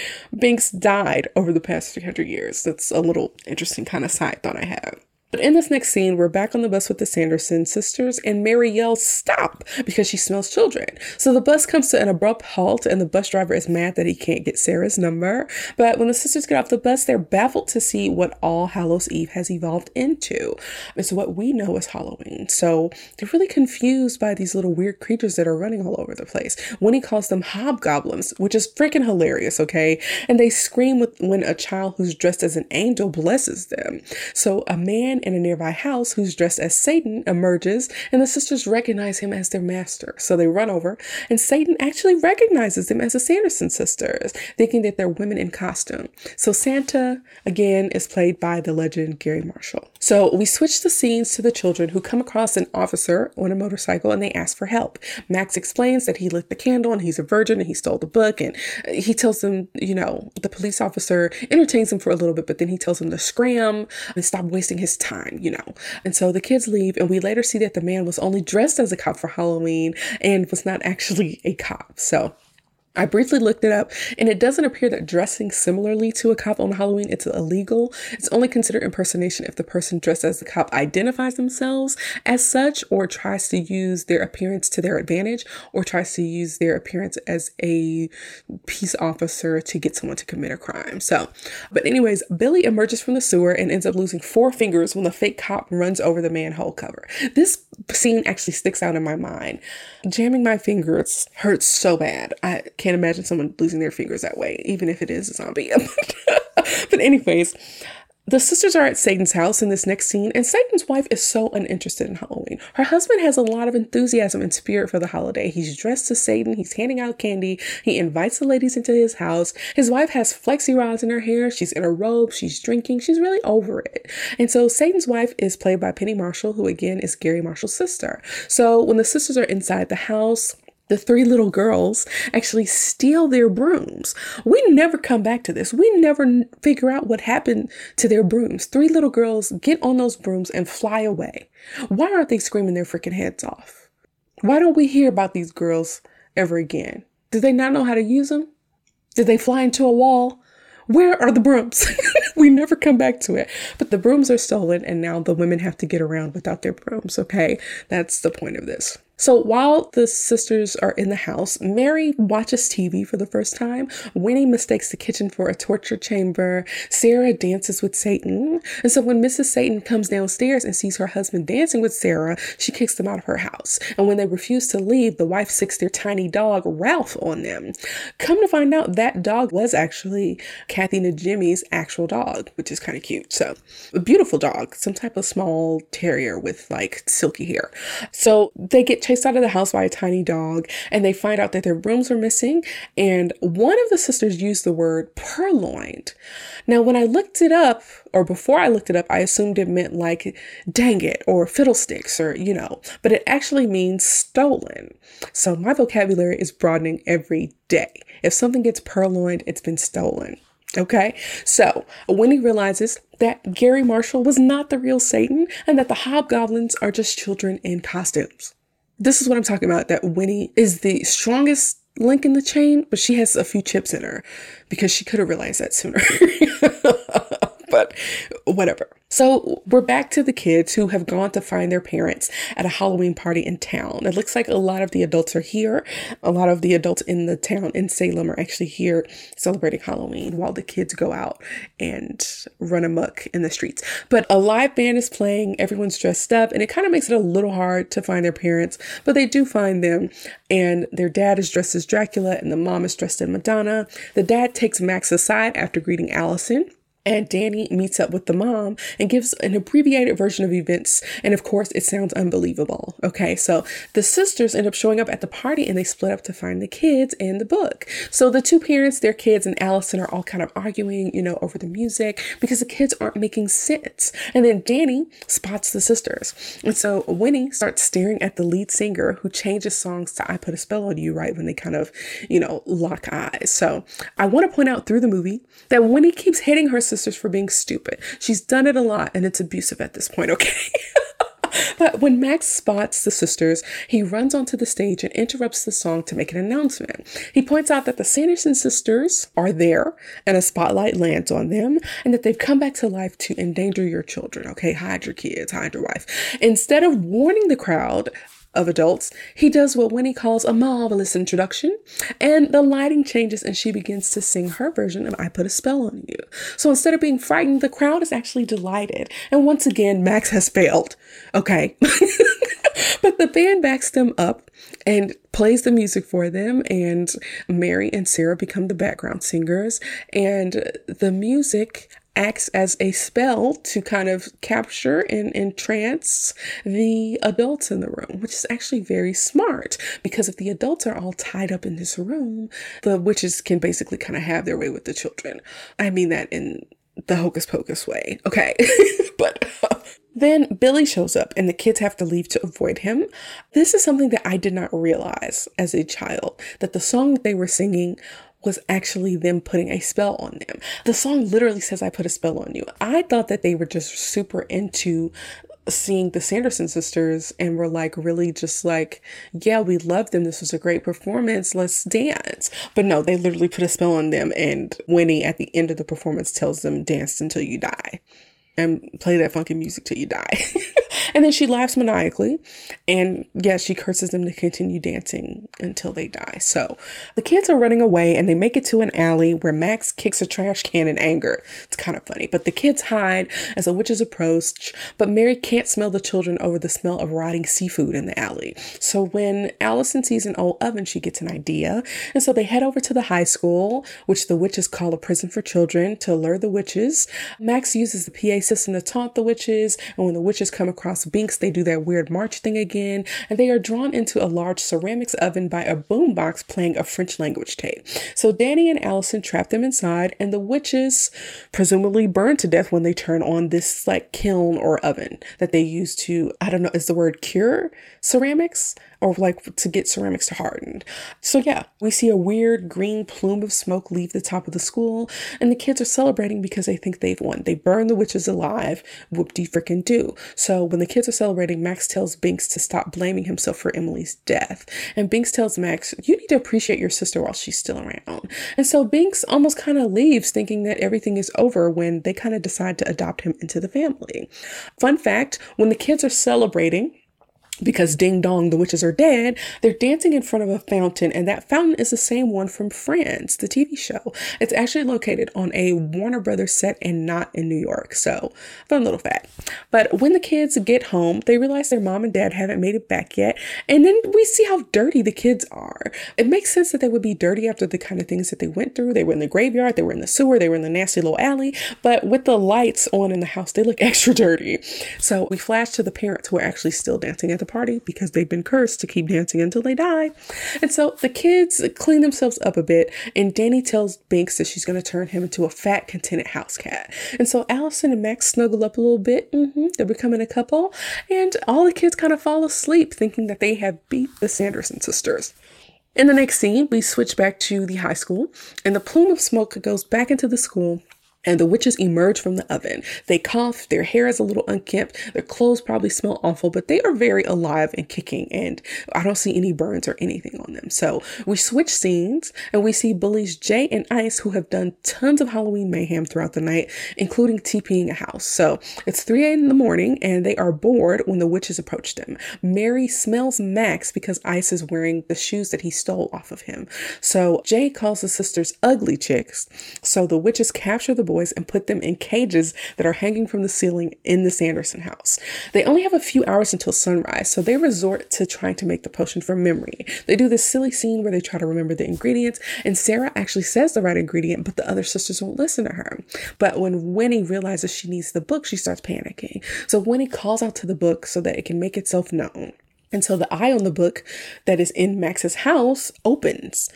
Binks died over the past 300 years. That's a little interesting kind of side thought I have. But in this next scene, we're back on the bus with the Sanderson sisters, and Mary yells, Stop! because she smells children. So the bus comes to an abrupt halt, and the bus driver is mad that he can't get Sarah's number. But when the sisters get off the bus, they're baffled to see what All Hallows Eve has evolved into. It's what we know as Halloween. So they're really confused by these little weird creatures that are running all over the place. Winnie calls them hobgoblins, which is freaking hilarious, okay? And they scream when a child who's dressed as an angel blesses them. So a man in a nearby house who's dressed as Satan emerges, and the sisters recognize him as their master. So they run over, and Satan actually recognizes them as the Sanderson sisters, thinking that they're women in costume. So Satan, again, is played by the legend Garry Marshall. So we switch the scenes to the children who come across an officer on a motorcycle and they ask for help. Max explains that he lit the candle and he's a virgin and he stole the book. And he tells them, you know, the police officer entertains him for a little bit, but then he tells him to scram and stop wasting his time, you know. And so the kids leave and we later see that the man was only dressed as a cop for Halloween and was not actually a cop. So I briefly looked it up and it doesn't appear that dressing similarly to a cop on Halloween it's illegal. It's only considered impersonation if the person dressed as the cop identifies themselves as such or tries to use their appearance to their advantage or tries to use their appearance as a peace officer to get someone to commit a crime. So, but anyways, Billy emerges from the sewer and ends up losing four fingers when the fake cop runs over the manhole cover. This scene actually sticks out in my mind. Jamming my fingers hurts so bad. I can't can't imagine someone losing their fingers that way, even if it is a zombie. but anyways, The sisters are at Satan's house in this next scene, and Satan's wife is so uninterested in Halloween. Her husband has a lot of enthusiasm and spirit for the holiday. He's dressed as Satan, he's handing out candy, he invites the ladies into his house. His wife has flexi rods in her hair, she's in a robe, she's drinking, she's really over it. And so Satan's wife is played by Penny Marshall, who again is Garry Marshall's sister. So when the sisters are inside the house, the three little girls actually steal their brooms. We never come back to this. We never figure out what happened to their brooms. Three little girls get on those brooms and fly away. Why aren't they screaming their freaking heads off? Why don't we hear about these girls ever again? Did they not know how to use them? Did they fly into a wall? Where are the brooms? we never come back to it. But the brooms are stolen, and now the women have to get around without their brooms, okay? That's the point of this. So while the sisters are in the house, Mary watches TV for the first time. Winnie mistakes the kitchen for a torture chamber. Sarah dances with Satan. And so when Mrs. Satan comes downstairs and sees her husband dancing with Sarah, she kicks them out of her house. And when they refuse to leave, the wife sicks their tiny dog, Ralph, on them. Come to find out, that dog was actually Kathy Najimy's actual dog, which is kind of cute. So, a beautiful dog, some type of small terrier with like silky hair. So they get chased out of the house by a tiny dog and they find out that their brooms are missing. And one of the sisters used the word purloined. Now, when I looked it up, or before I looked it up, I assumed it meant like dang it or fiddlesticks or, you know, but it actually means stolen. So my vocabulary is broadening every day. If something gets purloined, it's been stolen. Okay, so Winnie realizes that Garry Marshall was not the real Satan and that the hobgoblins are just children in costumes this is what I'm talking about that Winnie is the strongest link in the chain, but she has a few chips in her because she could have realized that sooner. but whatever. So we're back to the kids who have gone to find their parents at a Halloween party in town. It looks like a lot of the adults are here. A lot of the adults in the town in Salem are actually here celebrating Halloween while the kids go out and run amok in the streets. But a live band is playing, everyone's dressed up, and it kind of makes it a little hard to find their parents, but they do find them. And their dad is dressed as Dracula and the mom is dressed as Madonna. The dad takes Max aside after greeting Allison and Danny meets up with the mom and gives an abbreviated version of events. And of course, it sounds unbelievable. Okay, so the sisters end up showing up at the party and they split up to find the kids and the book. So the two parents, their kids, and Allison are all kind of arguing, you know, over the music because the kids aren't making sense. And then Danny spots the sisters. And so Winnie starts staring at the lead singer who changes songs to I Put a Spell on You right when they kind of, you know, lock eyes. So I want to point out through the movie that Winnie keeps hitting her sister sisters for being stupid. She's done it a lot and it's abusive at this point, okay? but when Max spots the sisters, he runs onto the stage and interrupts the song to make an announcement. He points out that the Sanderson sisters are there and a spotlight lands on them and that they've come back to life to endanger your children. Okay, hide your kids, hide your wife. Instead of warning the crowd, of adults, he does what Winnie calls a marvelous introduction, and the lighting changes and she begins to sing her version of I Put a Spell on You. So instead of being frightened, the crowd is actually delighted. And once again, Max has failed. Okay. but the band backs them up and plays the music for them and Mary and Sarah become the background singers and the music acts as a spell to kind of capture and entrance the adults in the room, which is actually very smart because if the adults are all tied up in this room, the witches can basically kind of have their way with the children. I mean that in the hocus pocus way. Okay. but then Billy shows up and the kids have to leave to avoid him. This is something that I did not realize as a child that the song that they were singing was actually them putting a spell on them. The song literally says, I put a spell on you. I thought that they were just super into seeing the Sanderson sisters and were like really just like, yeah, we love them. This was a great performance. Let's dance. But no, they literally put a spell on them. And Winnie at the end of the performance tells them, dance until you die and play that funky music till you die. And then she laughs maniacally. And yes, she curses them to continue dancing until they die. So the kids are running away and they make it to an alley where Max kicks a trash can in anger. It's kind of funny. But the kids hide as the witches approach. But Mary can't smell the children over the smell of rotting seafood in the alley. So when Allison sees an old oven, she gets an idea. And so they head over to the high school, which the witches call a prison for children, to lure the witches. Max uses the PA system to taunt the witches. And when the witches come across Binks, they do that weird march thing again. And they are drawn into a large ceramics oven by a boombox playing a French language tape. So Danny and Allison trap them inside, and the witches presumably burn to death when they turn on this like kiln or oven that they use to, I don't know, is the word cure ceramics? Or like to get ceramics to harden. So yeah, we see a weird green plume of smoke leave the top of the school, and the kids are celebrating because they think they've won. They burn the witches alive, whoop de frickin' do. So when the kids are celebrating, Max tells Binks to stop blaming himself for Emily's death. And Binks tells Max, you need to appreciate your sister while she's still around. And so Binks almost kind of leaves thinking that everything is over when they kind of decide to adopt him into the family. Fun fact, when the kids are celebrating, because ding dong, the witches are dead, they're dancing in front of a fountain, and that fountain is the same one from Friends, the TV show. It's actually located on a Warner Brothers set and not in New York. So, fun little fact. But when the kids get home, they realize their mom and dad haven't made it back yet, and then we see how dirty the kids are. It makes sense that they would be dirty after the kind of things that they went through. They were in the graveyard, they were in the sewer, they were in the nasty little alley, but with the lights on in the house, they look extra dirty. So, we flash to the parents who are actually still dancing at the party because they've been cursed to keep dancing until they die. And so the kids clean themselves up a bit, and Danny tells Binks that she's going to turn him into a fat, contented house cat. And so Allison and Max snuggle up a little bit. Mm-hmm, they're becoming a couple, and all the kids kind of fall asleep thinking that they have beat the Sanderson sisters. In the next scene, we switch back to the high school, and the plume of smoke goes back into the school and the witches emerge from the oven. They cough, their hair is a little unkempt, their clothes probably smell awful, but they are very alive and kicking, and I don't see any burns or anything on them. So we switch scenes and we see bullies Jay and Ice who have done tons of Halloween mayhem throughout the night, including TPing a house. So it's 3 a.m. in the morning and they are bored when the witches approach them. Mary smells Max because Ice is wearing the shoes that he stole off of him. So Jay calls the sisters ugly chicks. So the witches capture the boy and put them in cages that are hanging from the ceiling in the Sanderson house. They only have a few hours until sunrise, so they resort to trying to make the potion from memory. They do this silly scene where they try to remember the ingredients, and Sarah actually says the right ingredient, but the other sisters won't listen to her. But when Winnie realizes she needs the book, she starts panicking. So Winnie calls out to the book so that it can make itself known. And so the eye on the book that is in Max's house opens.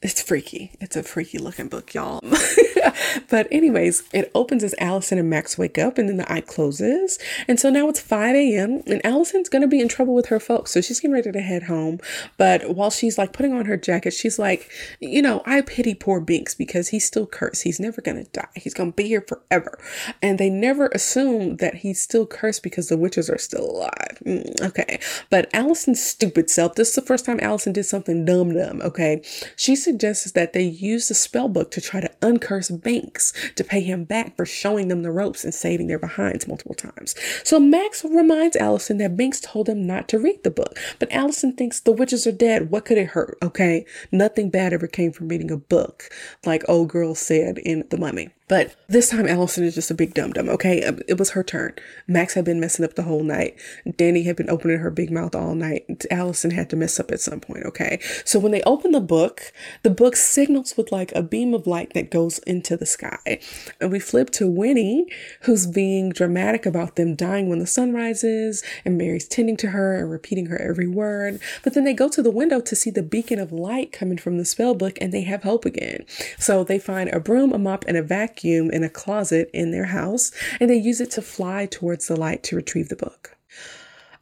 It's freaky. It's a freaky looking book, y'all. but, anyways, it opens as Allison and Max wake up, and then the eye closes. And so now it's 5 a.m., and Allison's gonna be in trouble with her folks. So she's getting ready to head home. But while she's like putting on her jacket, she's like, You know, I pity poor Binks because he's still cursed. He's never gonna die. He's gonna be here forever. And they never assume that he's still cursed because the witches are still alive. Mm, okay. But Allison's stupid self, this is the first time Allison did something dumb dumb, okay? She suggests that they use the spell book to try to uncurse Binks to pay him back for showing them the ropes and saving their behinds multiple times. So Max reminds Allison that Binks told him not to read the book, but Allison thinks the witches are dead. What could it hurt? Okay, nothing bad ever came from reading a book, like old girl said in The Mummy. But this time, Allison is just a big dum dum, okay? Um, it was her turn. Max had been messing up the whole night. Danny had been opening her big mouth all night. Allison had to mess up at some point, okay? So when they open the book, the book signals with like a beam of light that goes into the sky. And we flip to Winnie, who's being dramatic about them dying when the sun rises, and Mary's tending to her and repeating her every word. But then they go to the window to see the beacon of light coming from the spell book, and they have hope again. So they find a broom, a mop, and a vacuum vacuum in a closet in their house, and they use it to fly towards the light to retrieve the book.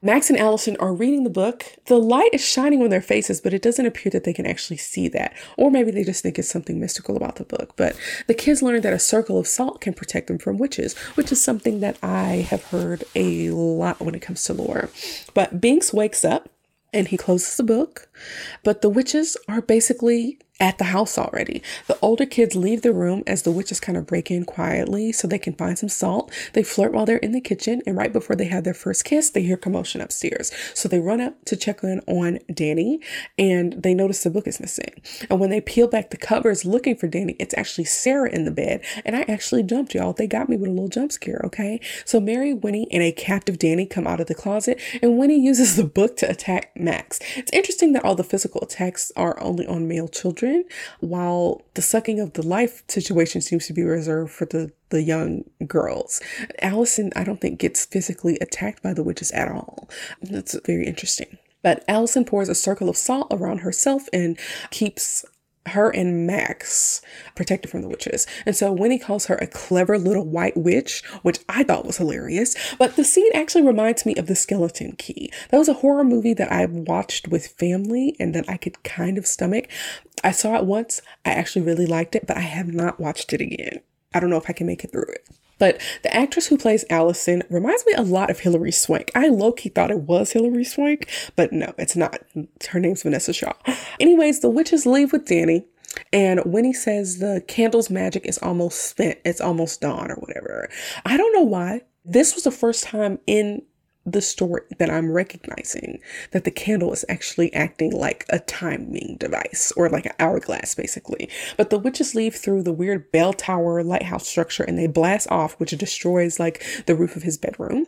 Max and Allison are reading the book. The light is shining on their faces, but it doesn't appear that they can actually see that. Or maybe they just think it's something mystical about the book. But the kids learn that a circle of salt can protect them from witches, which is something that I have heard a lot when it comes to lore. But Binks wakes up and he closes the book But the witches are basically at the house already. The older kids leave the room as the witches kind of break in quietly so they can find some salt. They flirt while they're in the kitchen, and right before they have their first kiss, they hear commotion upstairs. So they run up to check in on Danny and they notice the book is missing. And when they peel back the covers looking for Danny, it's actually Sarah in the bed. And I actually jumped, y'all. They got me with a little jump scare, okay? So Mary, Winnie, and a captive Danny come out of the closet, and Winnie uses the book to attack Max. It's interesting that all the physical attacks are only on male children while the sucking of the life situation seems to be reserved for the, the young girls. Allison, I don't think, gets physically attacked by the witches at all. That's very interesting. But Allison pours a circle of salt around herself and keeps her and Max protected from the witches. And so Winnie calls her a clever little white witch, which I thought was hilarious. But the scene actually reminds me of The Skeleton Key. That was a horror movie that I watched with family and that I could kind of stomach. I saw it once. I actually really liked it, but I have not watched it again. I don't know if I can make it through it. But the actress who plays Allison reminds me a lot of Hilary Swank. I low key thought it was Hilary Swank, but no, it's not. Her name's Vinessa Shaw. Anyways, the witches leave with Danny. And Winnie says the candle's magic is almost spent, it's almost dawn or whatever. I don't know why. This was the first time in the story that I'm recognizing that the candle is actually acting like a timing device or like an hourglass, basically. But the witches leave through the weird bell tower lighthouse structure and they blast off, which destroys like the roof of his bedroom.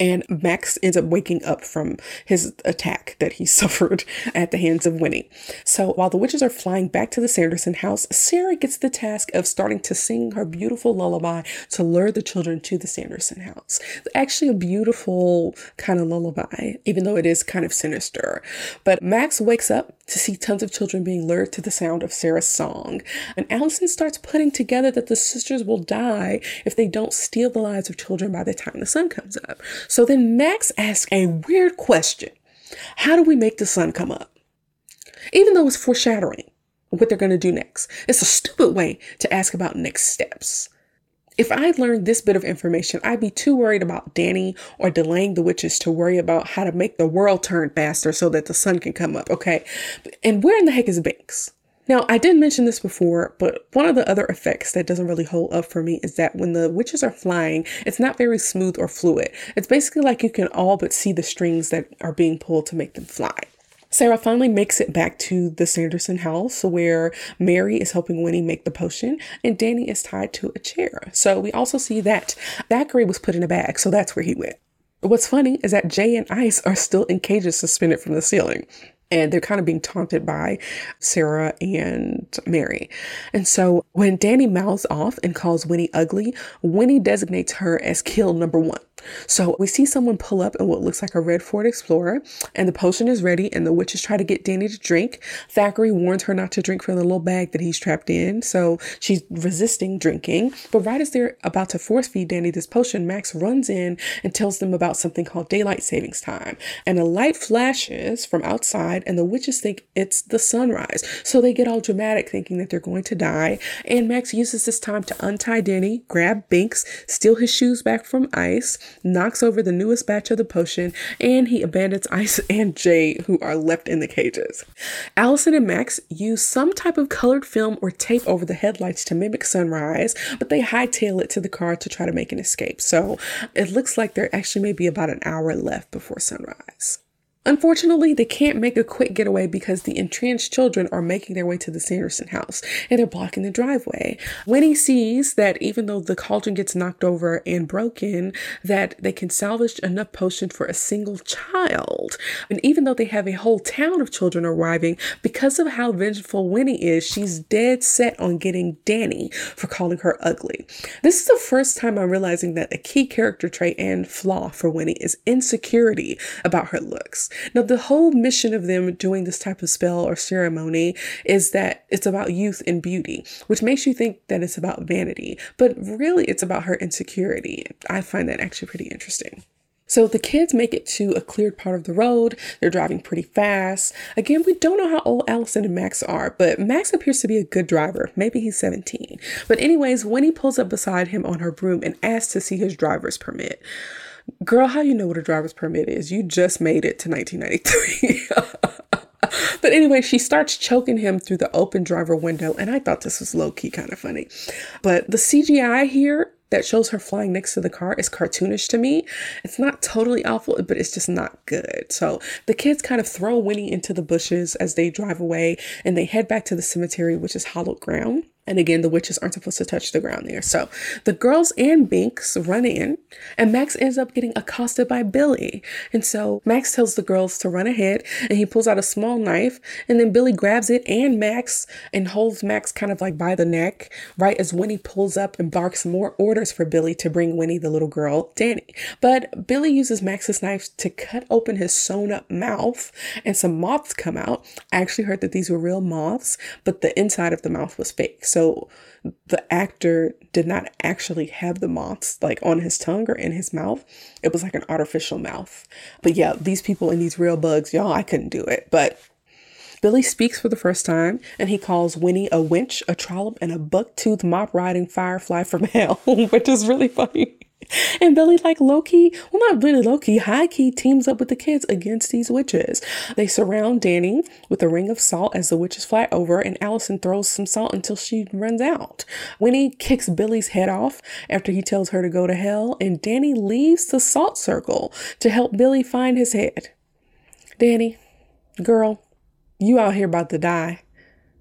And Max ends up waking up from his attack that he suffered at the hands of Winnie. So while the witches are flying back to the Sanderson house, Sarah gets the task of starting to sing her beautiful lullaby to lure the children to the Sanderson house. It's actually a beautiful kind of lullaby, even though it is kind of sinister. But Max wakes up to see tons of children being lured to the sound of Sarah's song. And Allison starts putting together that the sisters will die if they don't steal the lives of children by the time the sun comes up. So then Max asks a weird question How do we make the sun come up? Even though it's foreshadowing what they're going to do next, it's a stupid way to ask about next steps. If I learned this bit of information, I'd be too worried about Danny or delaying the witches to worry about how to make the world turn faster so that the sun can come up, okay? And where in the heck is Binks? Now, I did mention this before, but one of the other effects that doesn't really hold up for me is that when the witches are flying, it's not very smooth or fluid. It's basically like you can all but see the strings that are being pulled to make them fly. Sarah finally makes it back to the Sanderson house where Mary is helping Winnie make the potion and Danny is tied to a chair. So we also see that Thackeray was put in a bag, so that's where he went. What's funny is that Jay and Ice are still in cages suspended from the ceiling and they're kind of being taunted by Sarah and Mary. And so when Danny mouths off and calls Winnie ugly, Winnie designates her as kill number one. So we see someone pull up in what looks like a red Ford Explorer, and the potion is ready, and the witches try to get Danny to drink. Thackeray warns her not to drink from the little bag that he's trapped in, so she's resisting drinking. But right as they're about to force feed Danny this potion, Max runs in and tells them about something called daylight savings time. And a light flashes from outside, and the witches think it's the sunrise. So they get all dramatic, thinking that they're going to die. And Max uses this time to untie Danny, grab Binks, steal his shoes back from Ice knocks over the newest batch of the potion, and he abandons Ice and Jay, who are left in the cages. Allison and Max use some type of colored film or tape over the headlights to mimic sunrise, but they hightail it to the car to try to make an escape. So it looks like there actually may be about an hour left before sunrise. Unfortunately, they can't make a quick getaway because the entrenched children are making their way to the Sanderson house and they're blocking the driveway. Winnie sees that even though the cauldron gets knocked over and broken, that they can salvage enough potion for a single child. And even though they have a whole town of children arriving, because of how vengeful Winnie is, she's dead set on getting Danny for calling her ugly. This is the first time I'm realizing that a key character trait and flaw for Winnie is insecurity about her looks. Now, the whole mission of them doing this type of spell or ceremony is that it's about youth and beauty, which makes you think that it's about vanity, but really it's about her insecurity. I find that actually pretty interesting. So the kids make it to a cleared part of the road. They're driving pretty fast. Again, we don't know how old Allison and Max are, but Max appears to be a good driver. Maybe he's 17. But anyways, Winnie pulls up beside him on her broom and asks to see his driver's permit. Girl, how you know what a driver's permit is? You just made it to 1993. but anyway, she starts choking him through the open driver window, and I thought this was low key kind of funny. But the CGI here that shows her flying next to the car is cartoonish to me. It's not totally awful, but it's just not good. So the kids kind of throw Winnie into the bushes as they drive away and they head back to the cemetery, which is hallowed ground. And again, the witches aren't supposed to touch the ground there. So the girls and Binks run in, and Max ends up getting accosted by Billy. And so Max tells the girls to run ahead, and he pulls out a small knife, and then Billy grabs it and Max and holds Max kind of like by the neck, right as Winnie pulls up and barks more orders for Billy to bring Winnie, the little girl, Danny. But Billy uses Max's knife to cut open his sewn up mouth, and some moths come out. I actually heard that these were real moths, but the inside of the mouth was fake. So so the actor did not actually have the moths like on his tongue or in his mouth. It was like an artificial mouth. But yeah, these people and these real bugs, y'all, I couldn't do it. But Billy speaks for the first time and he calls Winnie a winch, a trollop, and a buck-toothed mop riding firefly from hell, which is really funny. And Billy, like low key, well, not really low key, high key teams up with the kids against these witches. They surround Danny with a ring of salt as the witches fly over, and Allison throws some salt until she runs out. Winnie kicks Billy's head off after he tells her to go to hell, and Danny leaves the salt circle to help Billy find his head. Danny, girl, you out here about to die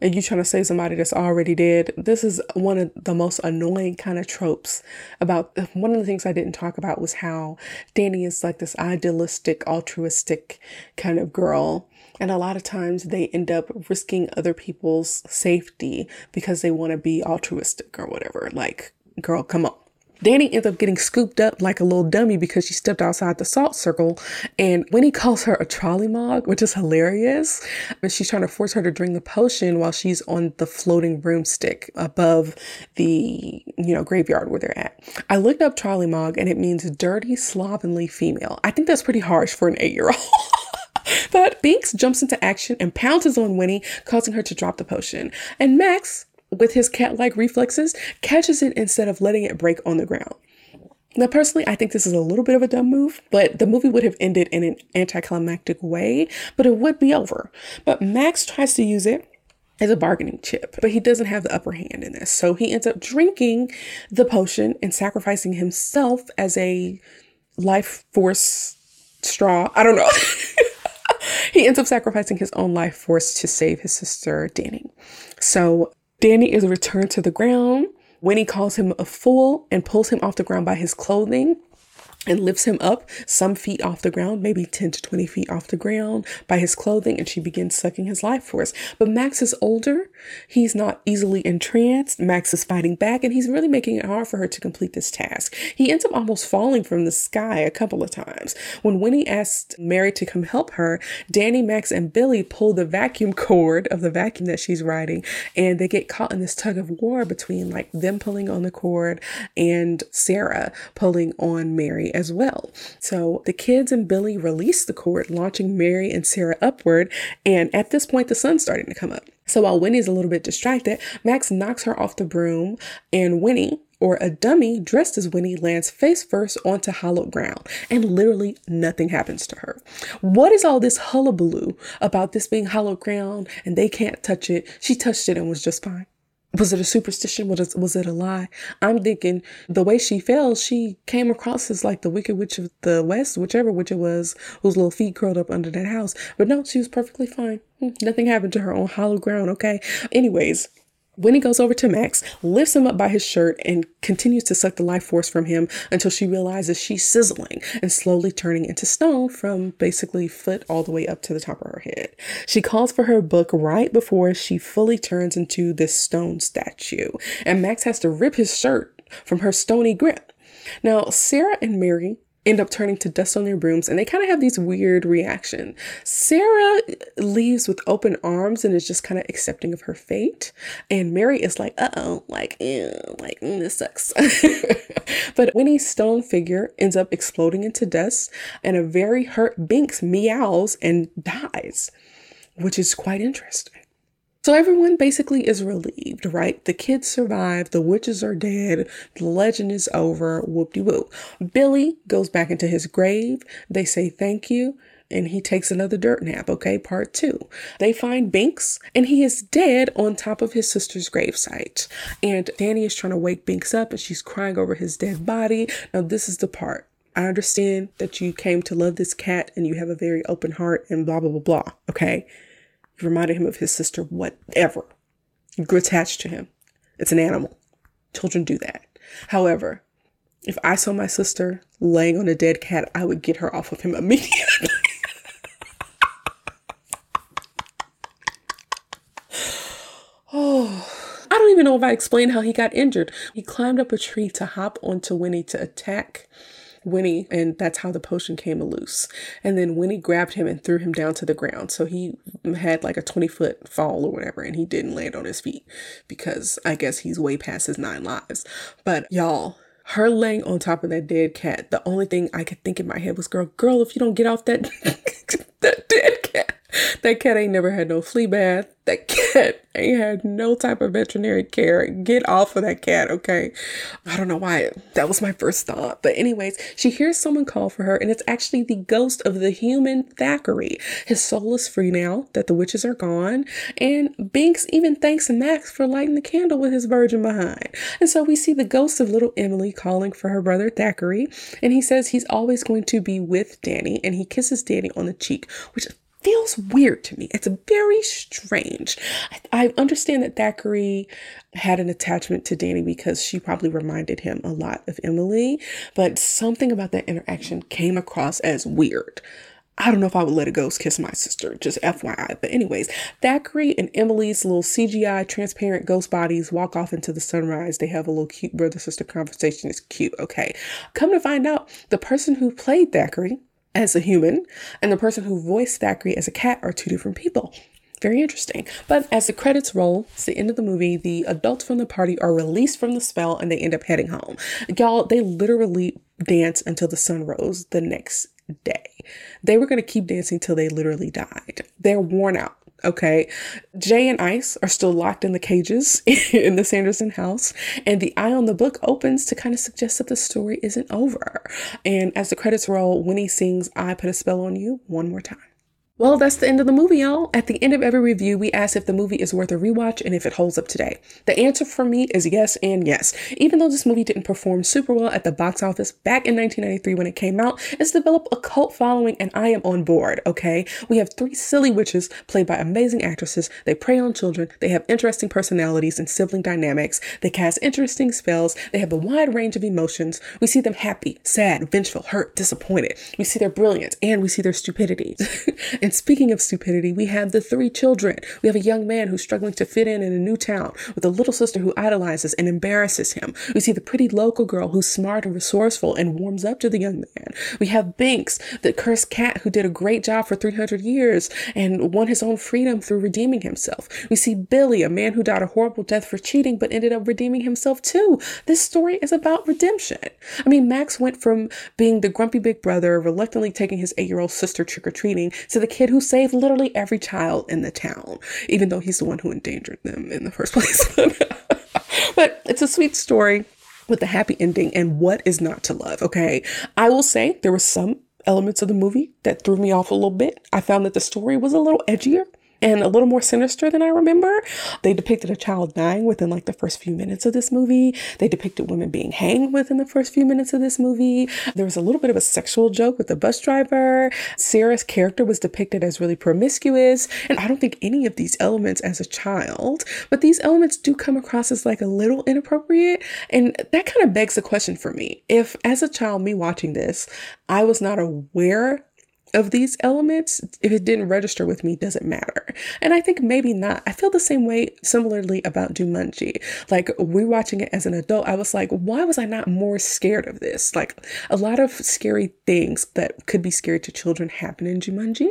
and you trying to save somebody that's already dead. This is one of the most annoying kind of tropes about one of the things I didn't talk about was how Danny is like this idealistic, altruistic kind of girl. And a lot of times they end up risking other people's safety because they want to be altruistic or whatever. Like, girl, come on. Danny ends up getting scooped up like a little dummy because she stepped outside the salt circle. And Winnie calls her a trolley mog, which is hilarious. And she's trying to force her to drink the potion while she's on the floating broomstick above the, you know, graveyard where they're at. I looked up trolley mog and it means dirty, slovenly female. I think that's pretty harsh for an eight year old. but Binks jumps into action and pounces on Winnie, causing her to drop the potion. And Max, with his cat like reflexes, catches it instead of letting it break on the ground. Now, personally, I think this is a little bit of a dumb move, but the movie would have ended in an anticlimactic way, but it would be over. But Max tries to use it as a bargaining chip, but he doesn't have the upper hand in this. So he ends up drinking the potion and sacrificing himself as a life force straw. I don't know. he ends up sacrificing his own life force to save his sister, Dani. So Dani is returned to the ground. Winnie calls him a fool and pulls him off the ground by his clothing and lifts him up some feet off the ground, maybe 10 to 20 feet off the ground by his clothing, and she begins sucking his life force. But Max is older. He's not easily entranced. Max is fighting back, and he's really making it hard for her to complete this task. He ends up almost falling from the sky a couple of times. When Winnie asked Mary to come help her, Dani, Max, and Billy pull the vacuum cord of the vacuum that she's riding, and they get caught in this tug of war between like them pulling on the cord and Sarah pulling on Mary as well. So the kids and Billy release the cord, launching Mary and Sarah upward. And at this point, the sun's starting to come up. So while Winnie's a little bit distracted, Max knocks her off the broom, and Winnie, or a dummy dressed as Winnie lands face first onto hallowed ground, and literally nothing happens to her. What is all this hullabaloo about this being hallowed ground and they can't touch it? She touched it and was just fine. Was it a superstition? Was it, was it a lie? I'm thinking the way she fell, she came across as like the Wicked Witch of the West, whichever witch it was, whose little feet curled up under that house. But no, she was perfectly fine. Hmm, nothing happened to her on hollow ground, okay? Anyways, Winnie goes over to Max, lifts him up by his shirt, and continues to suck the life force from him until she realizes she's sizzling and slowly turning into stone from basically foot all the way up to the top of her head. She calls for her book right before she fully turns into this stone statue, and Max has to rip his shirt from her stony grip. Now, Sarah and Mary end up turning to dust on their brooms and they kind of have these weird reaction. Sarah leaves with open arms and is just kind of accepting of her fate. And Mary is like, uh-oh, like, ew, like, mm, this sucks. but Winnie's stone figure ends up exploding into dust and a very hurt Binks meows and dies, which is quite interesting. So everyone basically is relieved, right? The kids survive, the witches are dead, the legend is over, whoop de whoop. Billy goes back into his grave. They say thank you. and he takes another dirt nap. Okay, part two. They find Binks and he is dead on top of his sister's gravesite. And Dani is trying to wake Binks up and she's crying over his dead body. Now, this is the part. I understand that you came to love this cat and you have a very open heart and blah, blah, blah, blah. Okay. Reminded him of his sister, whatever. You grew attached to him. It's an animal. Children do that. However, if I saw my sister laying on a dead cat, I would get her off of him immediately. oh, I don't even know if I explained how he got injured. He climbed up a tree to hop onto Winnie to attack Winnie, and that's how the potion came loose. And then Winnie grabbed him and threw him down to the ground. So he had like a 20 foot fall or whatever, and he didn't land on his feet because I guess he's way past his nine lives. But y'all, her laying on top of that dead cat, the only thing I could think in my head was, girl, girl, if you don't get off that, that dead that cat ain't never had no flea bath. That cat ain't had no type of veterinary care. Get off of that cat, okay? I don't know why that was my first thought. But, anyways, she hears someone call for her, and it's actually the ghost of the human Thackery. His soul is free now that the witches are gone. And Binks even thanks Max for lighting the candle with his virgin behind. And so we see the ghost of little Emily calling for her brother Thackery. And he says he's always going to be with Dani, and he kisses Dani on the cheek, which feels weird to me. It's very strange. I, I, understand that Thackery had an attachment to Dani because she probably reminded him a lot of Emily, but something about that interaction came across as weird. I don't know if I would let a ghost kiss my sister, just FYI. But, anyways, Thackery and Emily's little CGI transparent ghost bodies walk off into the sunrise. They have a little cute brother sister conversation. It's cute, okay. Come to find out, the person who played Thackery as a human and the person who voiced Thackery as a cat are two different people. Very interesting. But as the credits roll, it's the end of the movie, the adults from the party are released from the spell and they end up heading home. Y'all, they literally dance until the sun rose the next day. They were going to keep dancing till they literally died. They're worn out. Okay. Jay and Ice are still locked in the cages in the Sanderson house, and the eye on the book opens to kind of suggest that the story isn't over. And as the credits roll, Winnie sings I Put a Spell on You one more time. Well, that's the end of the movie, y'all. At the end of every review, we ask if the movie is worth a rewatch and if it holds up today. The answer for me is yes and yes. Even though this movie didn't perform super well at the box office back in 1993 when it came out, it's developed a cult following and I am on board, okay? We have three silly witches played by amazing actresses. They prey on children. They have interesting personalities and sibling dynamics. They cast interesting spells. They have a wide range of emotions. We see them happy, sad, vengeful, hurt, disappointed. We see their brilliance and we see their stupidity. And speaking of stupidity, we have the three children. We have a young man who's struggling to fit in in a new town with a little sister who idolizes and embarrasses him. We see the pretty local girl who's smart and resourceful and warms up to the young man. We have Binks, the cursed cat who did a great job for 300 years and won his own freedom through redeeming himself. We see Billy, a man who died a horrible death for cheating but ended up redeeming himself too. This story is about redemption. I mean, Max went from being the grumpy big brother, reluctantly taking his eight year old sister trick or treating, to the kid who saved literally every child in the town, even though he's the one who endangered them in the first place. but it's a sweet story with a happy ending and what is not to love, okay? I will say there were some elements of the movie that threw me off a little bit. I found that the story was a little edgier and a little more sinister than I remember. They depicted a child dying within like the first few minutes of this movie. They depicted women being hanged within the first few minutes of this movie. There was a little bit of a sexual joke with the bus driver. Sarah's character was depicted as really promiscuous. And I don't think any of these elements as a child, but these elements do come across as like a little inappropriate. And that kind of begs the question for me. If as a child, me watching this, I was not aware of these elements, if it didn't register with me, doesn't matter. And I think maybe not. I feel the same way similarly about Jumanji. Like rewatching it as an adult, I was like, why was I not more scared of this? Like a lot of scary things that could be scary to children happen in Jumanji.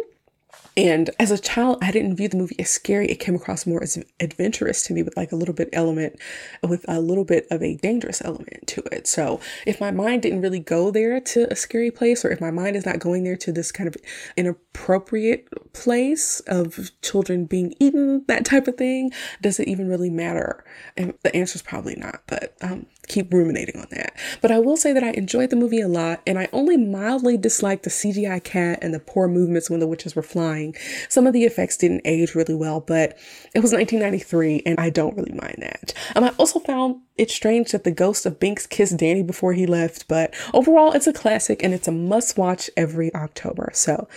And as a child, I didn't view the movie as scary. It came across more as adventurous to me with like a little bit element, with a little bit of a dangerous element to it. So if my mind didn't really go there to a scary place, or if my mind is not going there to this kind of inappropriate place of children being eaten, that type of thing, does it even really matter? And the answer is probably not. But um, keep ruminating on that. But I will say that I enjoyed the movie a lot, and I only mildly disliked the CGI cat and the poor movements when the witches were flying. Some of the effects didn't age really well, but it was 1993, and I don't really mind that. Um, I also found it strange that the ghost of Binks kissed Dani before he left, but overall, it's a classic and it's a must watch every October. So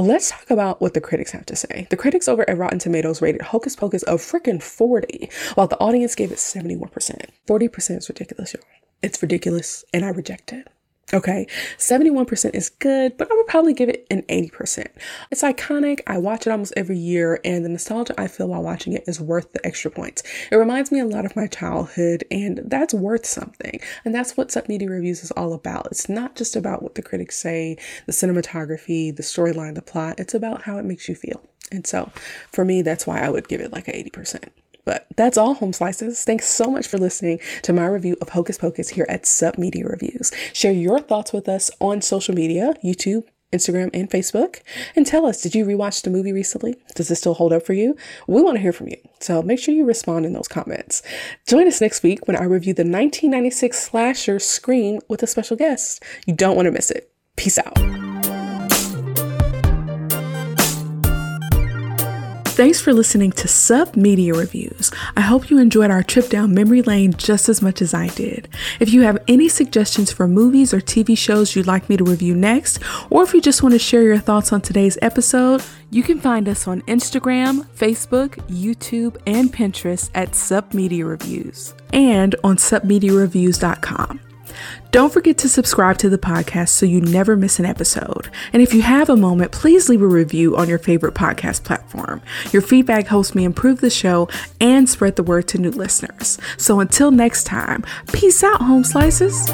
Let's talk about what the critics have to say. The critics over at Rotten Tomatoes rated Hocus Pocus a freaking 40, while the audience gave it 71%. 40% is ridiculous, y'all. It's ridiculous, and I reject it. Okay, 71% is good, but I would probably give it an 80%. It's iconic. I watch it almost every year, and the nostalgia I feel while watching it is worth the extra points. It reminds me a lot of my childhood, and that's worth something. And that's what Sup Media Reviews is all about. It's not just about what the critics say, the cinematography, the storyline, the plot. It's about how it makes you feel. And so for me, that's why I would give it like an 80%. But that's all, home slices. Thanks so much for listening to my review of Hocus Pocus here at Sup Media Reviews. Share your thoughts with us on social media, YouTube, Instagram, and Facebook. And tell us, did you rewatch the movie recently? Does it still hold up for you? We want to hear from you. So make sure you respond in those comments. Join us next week when I review the 1996 slasher Scream with a special guest. You don't want to miss it. Peace out. Thanks for listening to Sup Media Reviews. I hope you enjoyed our trip down memory lane just as much as I did. If you have any suggestions for movies or TV shows you'd like me to review next, or if you just want to share your thoughts on today's episode, you can find us on Instagram, Facebook, YouTube, and Pinterest at Sup Media Reviews and on supmediareviews.com. Don't forget to subscribe to the podcast so you never miss an episode. And if you have a moment, please leave a review on your favorite podcast platform. Your feedback helps me improve the show and spread the word to new listeners. So until next time, peace out, home slices.